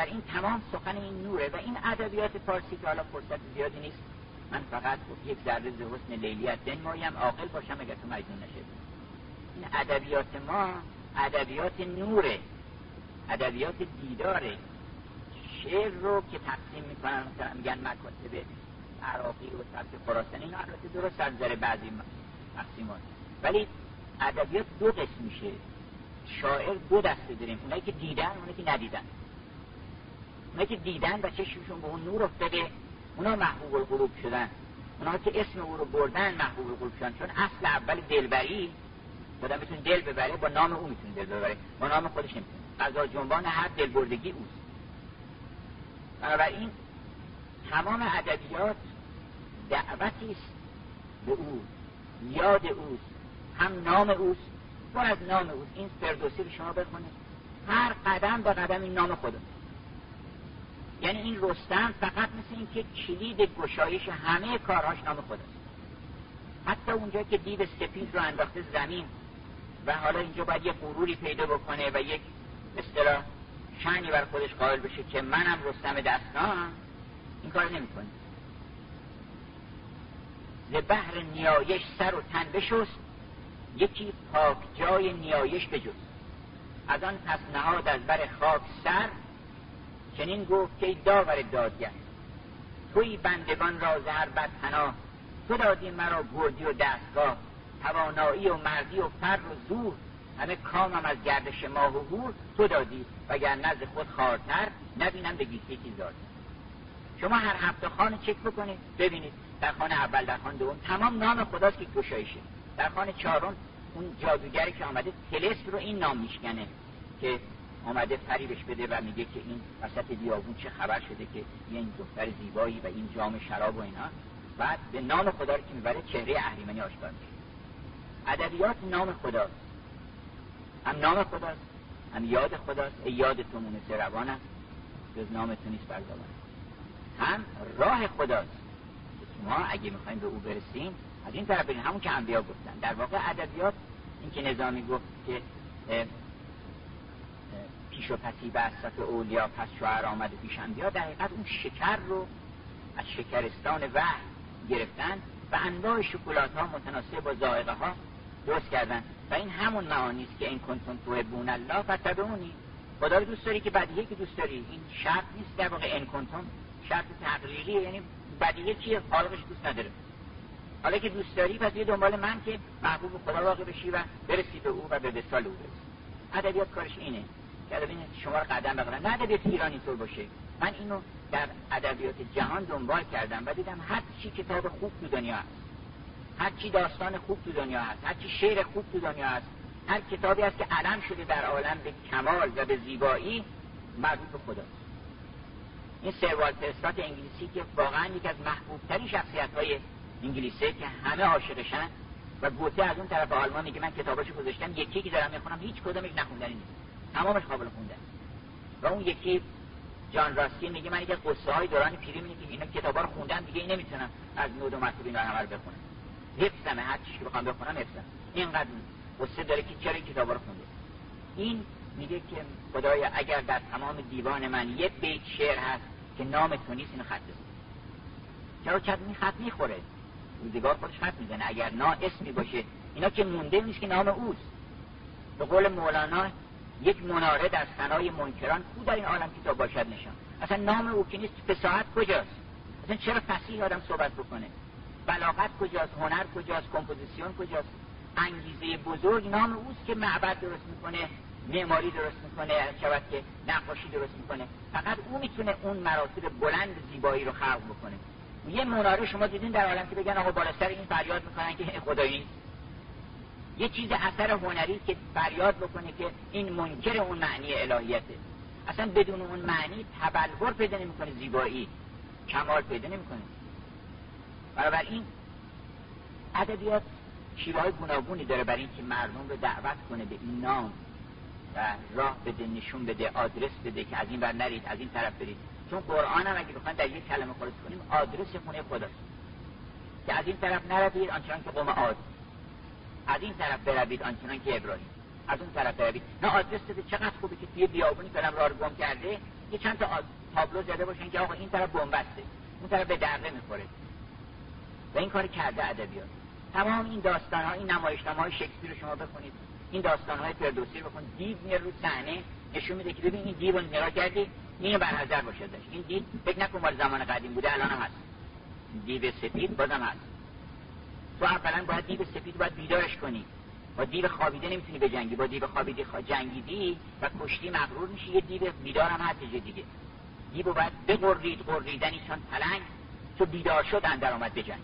این تمام سخن این نوره و این ادبیات فارسی که حالا فرصت زیادی نیست من فقط یک ذره حسن لیلی از دن مایم عاقل باشم اگر تو مجنون نشه این ادبیات ما ادبیات نوره ادبیات دیداره. شعر رو که تقسیم می‌کنن میگن مکاتب عراقی و سبت خراسانی اینا البته درست از نظر بعضی تقسیمات. ولی ادبیات دو قسم میشه. شاعر دو دسته داریم. اونایی که دیدن اونایی که ندیدن. اونایی که دیدن و چشمشون به اون نور افتاده اونا محبوب القلوب شدن. اونا که اسم او رو بردن محبوب القلوب شدن. چون اصل اول دلبری آدم می‌تونه دل ببره با نام او می‌تونه دل ببره. با نام خودش نمی‌تونه. قضا جنبان هر دلبردگی اوست. بنابراین تمام ادبیات دعوتی است به او. یاد اوست. هم نام اوست. پر از نام اوست. این فردوسی رو شما بخونید. هر قدم به قدم این نام خدا یعنی این رستم فقط مثل این که کلید گشایش همه کارهاش نام خداست حتی اونجا که دیو سپید رو انداخته زمین و حالا اینجا باید یه غروری پیدا بکنه و یک اصطلاح شنی بر خودش قائل بشه که منم رستم دستان این کار نمی‌کنه. ز بحر نیایش سر و تن بشست یکی پاک جای نیایش بجز از آن پس نهاد از بر خاک سر چنین گفت که داور دادگر توی بندگان را زهر بد پناه تو دادی مرا گردی و دستگاه توانایی و مردی و فر و زور. همه کامم از گردش ماه و هور تو دادی وگر نزد خود خارتر نبینم به گیتی کی شما هر هفته خانه چک بکنید ببینید در خانه اول در خانه دوم تمام نام خداست که گشایشه. در خانه چهارم اون جادوگری که آمده تلس رو این نام میشکنه که آمده فریبش بده و میگه که این وسط بیابون چه خبر شده که این دختر زیبایی و این جام شراب و اینا. بعد به نام خدا رو که می‌بره چهره اهریمنی آشکار میشه ادبیات نام خداست هم نام خداست. هم یاد خداست. ای یاد تو مونس روانم جز نام تو نیست بر هم راه خداست. ما اگه می‌خوایم به او برسیم از این طرف بریم همون که انبیا گفتن. در واقع ادبیات این که نظامی گفت که پیش و پسی به اولیا پس شعر آمد و پیش انبیا در حقیقت اون شکر رو از شکرستان وحی گرفتن و انواع شکلات ها متناسب با زائقه ها درست کردن. و این همون معانی است که این کنتون بون الله فتبعونی خدا رو دوست داری که بدیه که دوست داری. این شرط نیست در واقع انکنتون شرط تقریریه یعنی بدیه چیه؟ خالقش دوست نداره. حالا که دوست داری پس یه دنبال من که محبوب خدا واقع بشی و برسی به او و به وصال او برسی. ادبیات کارش اینه. که ادبیات شما رو قدم بقدم نه ادبیات ایران اینطور باشه. من اینو در ادبیات جهان دنبال کردم و دیدم هر چی کتاب خوب تو دنیا هست. هر چی داستان خوب تو دنیا هست هر چی شعر خوب تو دنیا هست هر کتابی هست که علم شده در عالم به کمال و به زیبایی مربوط به خداست این سروالت استات انگلیسی که واقعا یکی از محبوبترین شخصیت های انگلیسه که همه عاشقشن و گوته از اون طرف آلمان میگه من کتاباشو گذاشتم یکی که دارم می‌خونم هیچ کدومش نخوندنی نیست. تمامش قابل خوندن. و اون یکی جان راستی میگه من یکی قصه های دوران پیری میگه که اینا کتابا رو خوندم دیگه نمی‌تونم از نود و مرتبه اینا همه رو بخونم. حفظمه هر چیزی که بخوام بخونم حفظم اینقدر قصه داره که چرا کتابا رو خونده؟ این میگه که خدایا اگر در تمام دیوان من یه بیت شعر هست که نام تو نیست اینو خط بزن. چرا چند این خط می‌خوره؟ روزگار خودش خط می‌زنه. اگر نا اسمی باشه اینا که مونده نیست که نام اوست. به قول مولانا یک مناره در سنای منکران کو در این عالم کتاب باشد نشان؟ اصلا نام او که نیست فساحت کجاست؟ اصلا چرا فسیح آدم صحبت بکنه؟ بلاغت کجاست هنر کجاست کمپوزیسیون کجاست؟ انگیزه بزرگ نام اوست که معبد درست می‌کنه معماری درست می‌کنه شود که نقاشی درست می‌کنه. فقط او می‌تونه اون مراتب بلند زیبایی رو خلق بکنه. یه مناره شما دیدین در عالم که بگن آقا بالا این فریاد می‌کنن که (laughs) خدایی. یه چیز اثر هنری که فریاد بکنه که این منکر اون معنی الهیته. اصلا بدون اون معنی تبلور پیدا نمی‌کنه زیبایی. کمال پیدا نمی‌کنه. این ادبیات شیوه های گوناگونی داره برای اینکه مردم رو دعوت کنه به این نام و راه بده نشون بده آدرس بده که از این بر نرید از این طرف برید. چون قرآن هم اگه بخواین در یک کلمه خلاص کنیم آدرس خونه خداست. که از این طرف نروید آنچنان که قوم عاد. از این طرف بروید آنچنان که ابراهیم. از اون طرف بروید. نه آدرس بده چقدر خوبه که توی بیابونی کلم راه گم کرده یه چند تا تابلو زده باشن که آقا این طرف بنبسته اون طرف به دره می‌خوره. این کار کرده ادبیات. تمام این داستان ها این نمایشنامه های شکسپیر رو شما بخونید. این داستان های فردوسی رو بخونید. دیو میره رو صحنه نشون میده که ببین این دیو رو کردی اینو بر نظر باشه داشت این دیو فکر نکن مال زمان قدیم بوده الان هم هست. دیو سفید بازم هست. تو اولا باید دیو سفید باید بیدارش کنی. با دیو خوابیده نمی‌تونی به جنگی. با دیو خوابیده خوا... جنگیدی و کشتی مغرور میشی یه دیو بیدار هم هست جه دیگه. دیو باید بقرید قریدنی چون پلنگ تو بیدار شد اندر آمد به جنگ.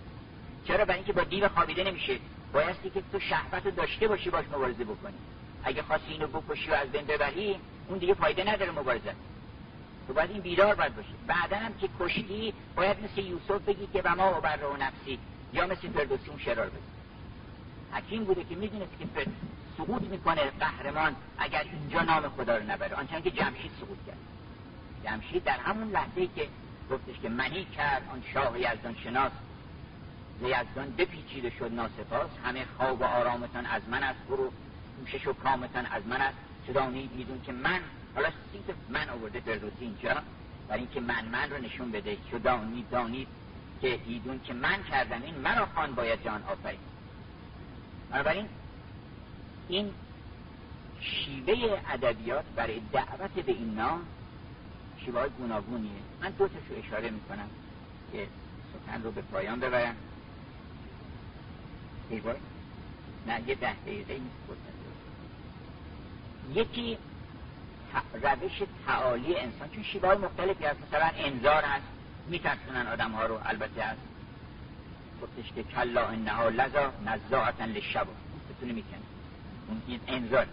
چرا برای اینکه با دیو خوابیده نمیشه؟ بایستی که تو شهوت رو داشته باشی باش مبارزه بکنی. اگه خواستی اینو بکشی و از بین ببری اون دیگه فایده نداره مبارزه. تو باید این بیدار باید باشی. بعدا هم که کشتی باید مثل یوسف بگی که و ما و بر و نفسی. یا مثل فردوسی اون شرار بگی. حکیم بوده که می‌دونست که سقوط می‌کنه قهرمان اگر اینجا نام خدا رو نبره. آنچنان که جمشید سقوط کرد. جمشید در همون لحظه که گفتش که منی کرد آن شاه یزدان شناس. یزدان بپیچیده شد ناسپاس. همه خواب و آرامتان از من است. برو کوشش و کامتان از من است. چدانید میدون که من حالا سیت من آورده فردوسی اینجا برای اینکه من من رو نشون بده. چدانید دانید که ایدون که من کردم. این مرا خان باید جان آفرین. بنابراین این شیوه ادبیات برای دعوت به این نام شیوه های گوناگونیه. من دو تاشو اشاره می‌کنم که سخن رو به پایان ببرم. نه یه ده دقیقه یکی روش تعالی انسان چون شیبه های مختلفی هست مثلا انذار هست میترسونن آدم ها رو البته هست گفتش که کلا انها لذا نزاعتا لشب بتونه می‌کنه اون انذار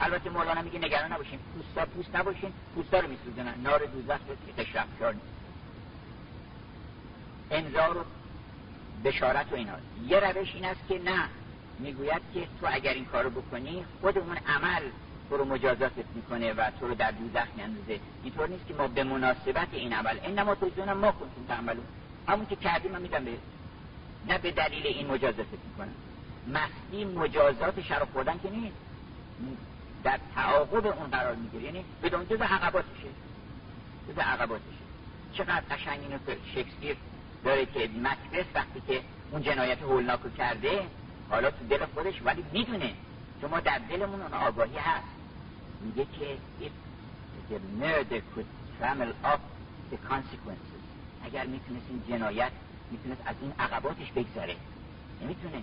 البته مولانا میگه نگران نباشین پوستا پوست نباشین پوستا رو میسوزنن نار دوزخ که قشر نیست انذار و بشارت و اینا. یه روش این است که نه می‌گوید که تو اگر این کارو بکنی خود اون عمل تو رو مجازاتت می‌کنه و تو رو در دوزخ میاندازه. اینطور نیست که ما به مناسبت این عمل انما توجیهون ما کنتون تعملون. همون که کردیم من میگم به نه به دلیل این مجازاتت می‌کنم. مستی مجازات شر خوردن که نیست. در تعاقب اون قرار می‌گیره. یعنی بدون جز عقباتشه. جز عقباتشه. چقدر قشنگ اینو شکسپیر داره که مکبس وقتی که اون جنایت هولناکو کرده حالا تو دل خودش ولی می‌دونه. شما در دلمون اون آگاهی هست. میگه که the murder could trammel up the consequences. اگر می‌تونست این جنایت می‌تونست از این عقباتش بگذره. نمی‌تونه.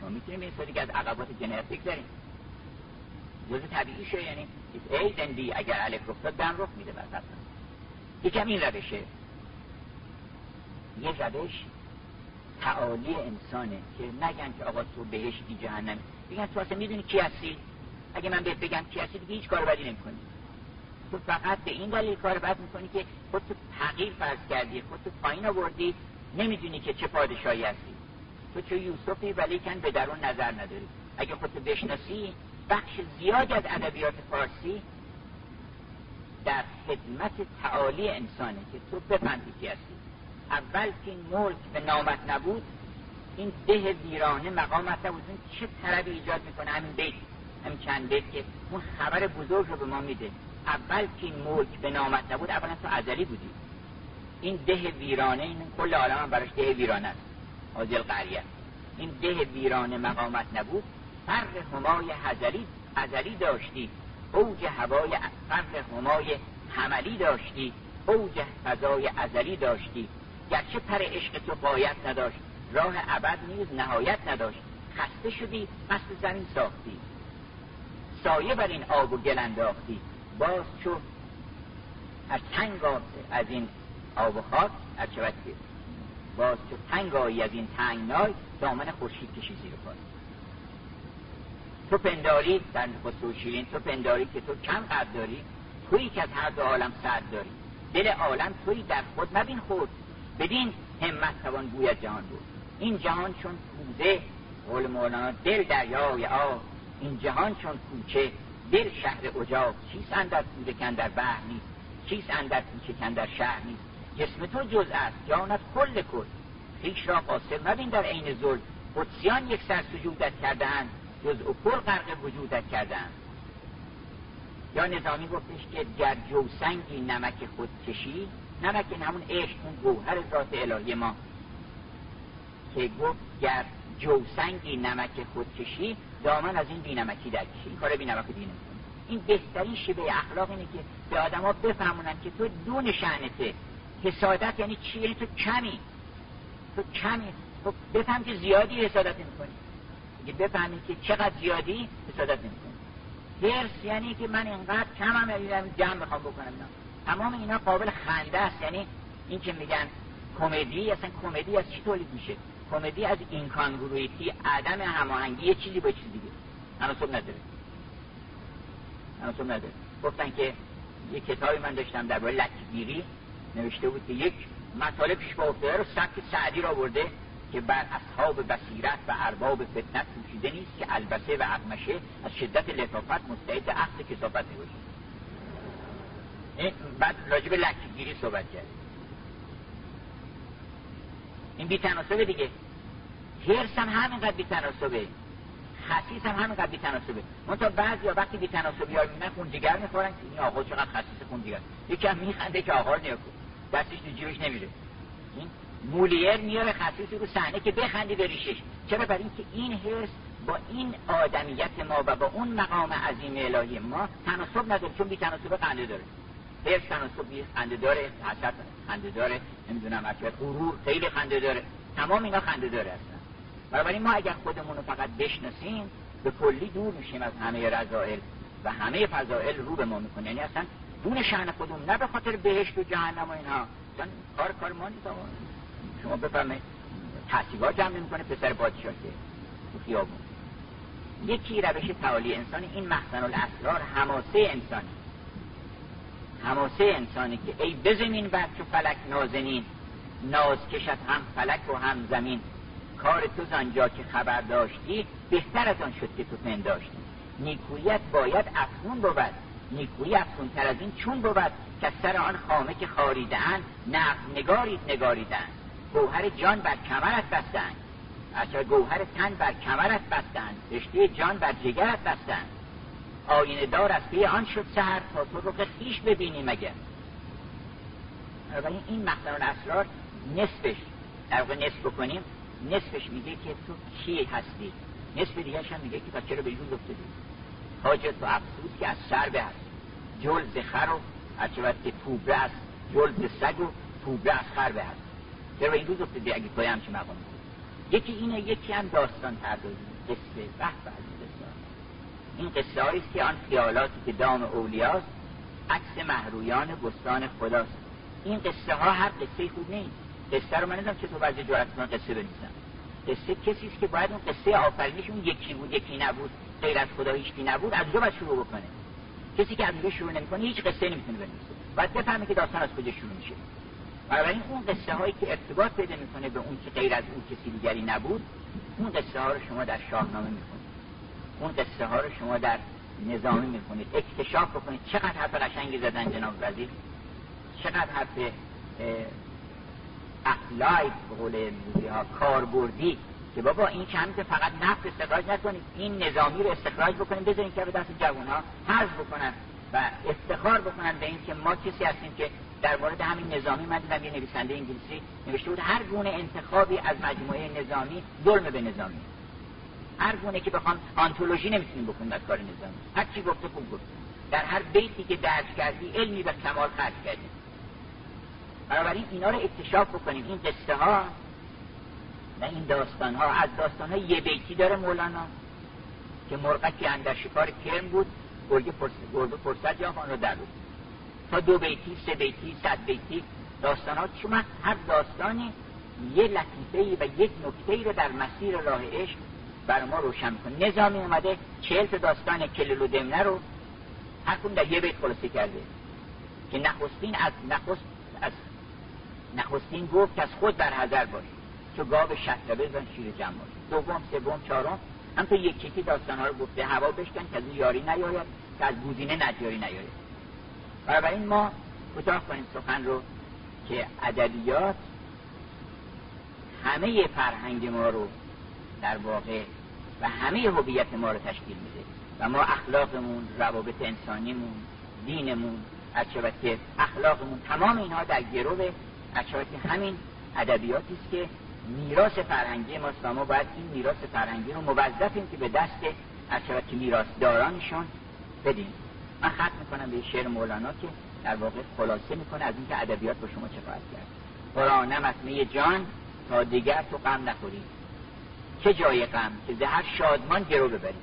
شما می‌تونیم این دیگه از عقبات جنایت بگذاریم جز طبیعی شه یعنی ای دندی اگر الف رخ داد دم رخ میده بس یکم این روشه. یه روش تعالی انسانه که نگن که آقا تو بهشتی جهنم. بگن تو اصلا می‌دونی کی هستی؟ اگه من بهت بگم کی هستی دیگه هیچ کار بدی نمی‌کنی. تو فقط به این دلیل کار بد می‌کنی که خود تو تغییر فرض کردی خود تو پایین آوردی نمی‌دونی که چه پادشاهی هستی. تو چه یوسفی ولی کن به درون نظر نداری. اگه خودتو بشناسی بخش زیاد از ادبیات فارسی در خدمت تعالی انسانه که تو بفهمی کی هستی. اول که این ملک به نامت نبود این ده ویرانه مقامت نبود این چه طربی ایجاد می‌کنه؟ همین بیت همین چند بیت که اون خبر بزرگ رو به ما میده. اول که این ملک به نامت نبود اولا تو ازلی بودی. این ده ویرانه این کل عالم هم براش ده ویرانه است. حاضر قریه این ده ویرانه مقامت نبود. فر همای هزلی ازلی داشتی. اوج هوای فر همای حملی داشتی. اوج فضای ازلی داشتی. گرچه پر عشق تو باید نداشت. راه ابد نیز نهایت نداشت. خسته شدی قصد زمین ساختی. سایه بر این آب و گل انداختی. باز چو از تنگ از این آب و خاک از باز چو تنگ آیی از این نای دامن خورشید کشی زیر پای تو پنداری در خسرو تو پنداری که تو کم قدر داری تویی که از هر دو عالم سر داری. دل عالم تویی در خود مبین خود. بدین همت توان بوی جهان بود. این جهان چون کوزه قول مولانا دل دریای آب. این جهان چون کوچه دل شهر اجاق. چیست اندر کوزه کن در بحر نیست؟ چیست اندر کوچه کن در شهر نیست؟ جسم تو جز است جانت کل کل. خیش را قاصر مبین در عین ظلم. قدسیان یک سر سجودت کردن جز و کل غرق وجودت کردن یا نظامی گفتش که گر جوسنگی نمک خود کشی نمک همون عشق اون گوهر ذات الهی ما. که گفت گر جوسنگی نمک خود کشی دامن از این بینمکی در کشی. این کار بینمک دینه این بهترین شبه اخلاق اینه که به آدما بفهمونن که تو دون شعنته حسادت یعنی چی؟ یعنی تو کمی. تو کمی. تو بفهم که زیادی حسادت نمی‌کنی. اگه بفهمی که چقدر زیادی حسادت نمی‌کنی. هرس یعنی که من اینقدر کمم جمع می‌خوام بکنم. تمام اینا قابل خنده است. یعنی این که میگن کمدی اصلا کمدی از چی تولید میشه؟ کمدی از اینکانگرویتی عدم هماهنگی یه چیزی با چیز دیگه. تناسب نداره. تناسب نداره. گفتن که یه کتابی من داشتم درباره لکگیری نوشته بود که یک مطالب پیش با افتاده رو سبک سعدی را برده که بر اصحاب بصیرت و ارباب فتنت پوشیده نیست که البسه و اقمشه از شدت لطافت مستعد عقل کسافت می‌باشه این بعد راجب لکگیری صحبت کرد این بی تناسبه دیگه. هرس هم همینقدر بی تناسبه خصیص هم همینقدر بی تناسبه من تا بعضی وقتی بی تناسبی ها می‌بینن خون جگر می‌خورن. که این آقا چقدر خصیص خون جگر یکی هم میخنده که آقا رو دستش تو جیبش نمیره. این مولیر میاره خصیصی رو صحنه که بخندی بریشش چرا؟ برای اینکه این حس با این آدمیت ما و با اون مقام عظیم الهی ما تناسب نداره چون بی تناسب خنده داره حس تناسب خنده داره حسد خنده داره نمی‌دونم اصلا غرور خیلی خنده داره. تمام اینا خنده داره هستن بنابراین ما اگر خودمون رو فقط بشناسیم به کلی دور میشیم از همه رضائل و همه فضائل رو به ما می‌کنه. یعنی اصلا دون شهن خودمون نه به خاطر بهشت و جهنم و اینها کار کار ما نیست شما بفرمایید. تحصیبا جمع می‌کنه پسر پادشاه تو خیابون. یکی روش تعالی انسانی این مخزن الاسرار حماسه انسانی. حماسه انسانی که ای بزمین بر چو فلک نازنین. ناز کشت هم فلک و هم زمین. کار تو زنجا که خبر داشتی بهتر از آن شد که تو پنداشتی. نیکویت باید افزون بود. نیکویی افزون تر از این چون بود که سر آن خامه که خاریدن نقل نگارید نگاریدن گوهر جان بر کمرت بستند اچه گوهر تن بر کمرت بستند رشته جان بر جگرت بستند آینه دار از پی آن شد سهر تا رو خیش ببینی مگر این این مخزن اسرار نصفش در واقع نصف بکنیم نصفش میگه که تو کی هستی؟ نصف دیگه هم میگه که پس چرا به جون افتادی؟ حاجت و افسود که از سر به هست. جل زخر و هرچه که توبه از جلد سگ و توبه از خربه هست. چرا این روز افتاده اگه پای همچه مقام یکی اینه یکی هم داستان پردازی قصه بحث این قصه است که آن خیالاتی که دام اولیاست عکس محرویان بستان خداست. این قصه ها هر قصه خوب نیست. قصه رو من نمی‌دونم چطور بعضی جرأت کنن قصه بنویسن قصه کسی است که باید اون قصه آفرینش اون یکی بود یکی نبود غیر از خدا هیچکی نبود از اونجا باید شروع بکنه. کسی که از اونجا شروع نمی‌کنه هیچ قصه نمی‌تونه بنویسه. باید بفهمه که داستان از کجا شروع میشه. بنابراین اون قصه هایی که ارتباط پیدا می‌کنه به اون که غیر از اون کسی دیگری نبود اون قصه ها رو شما در شاهنامه می‌کنید اون قصه ها رو شما در نظامی می‌کنید اکتشاف بکنید. چقدر حرف قشنگی زدن جناب وزیر. چقدر حرف اپلاید به قول امروزی ها کاربردی که بابا این که فقط نفت استخراج نکنید. این نظامی رو استخراج بکنید. بذارین که به دست جوان ها حرز بکنن و افتخار بکنن به اینکه ما کسی هستیم که در مورد همین نظامی من دیدم یه نویسنده انگلیسی نوشته بود هر گونه انتخابی از مجموعه نظامی ظلم به نظامی. هر گونه که بخوام آنتولوژی نمی‌تونیم بکنیم از کار نظامی. هر چی گفته خوب گفت در هر بیتی که درج کردی علمی به کمال خرج کردیم بنابراین اینا رو اکتشاف بکنیم. این قصه ها و این داستان ها. از داستان ها یه بیتی داره مولانا که مرغکی اندر شکار کرم بود. گربه فرصت جهان رو در بود. تا دو بیتی سه بیتی صد بیتی. داستان ها چون هر داستانی یه لطیفه و یک نکته رو در مسیر راه عشق بر ما روشن کنه نظامی اومده چهل داستان کلل و دمنه رو هر در یه بیت خلاصه کرده. که نخستین از نخست از نخستین گفت که از خود در حضر باش چو گاو شطربه زن شیر جمع باش. دوم سوم چهارم. هم تو یک چیزی داستان ها رو گفته. هوا بشکن که از یاری نیاید که از گوزینه نجاری نیاید. این ما کوتاه کنیم سخن رو که ادبیات همه فرهنگ ما رو در واقع و همه هویت ما رو تشکیل میده و ما اخلاقمون روابط انسانیمون دینمون که اخلاقمون تمام اینها در گروه که همین ادبیاتی است که میراث فرهنگی ما ما باید این میراث فرهنگی رو موظفیم که به دست که میراث دارانشون بدیم. من ختم می‌کنم به شعر مولانا که در واقع خلاصه می‌کنه از اینکه ادبیات با شما چه خواهد کرد. قرآنم از جان تا دیگر تو غم نخوری. چه جای غم؟ که زهر شادمان گرو ببری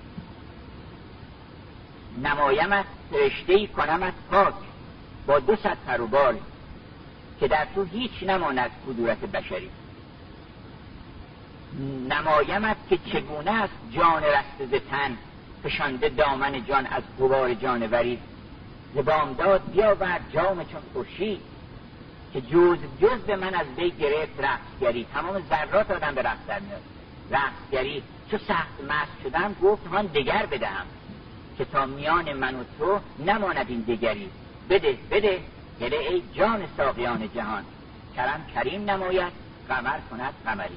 نمایمت فرشته کنمت پاک. با دو صد پر که در تو هیچ نماند کدورت بشری. نمایمت که چگونه است جان رسته ز تن فشانده دامن جان از غبار جانوری. ز بامداد بیاورد جام چون خوشی که جز جز به من از وی گرفت رقصگری تمام ذرات آدم به رقص در میاد. رقصگری چو سخت مست شدم گفت هان دگر بدهم که تا میان من و تو نماند این دگری. بده بده گله ای جان ساقیان جهان. کرم کریم نماید قمر کند قمری.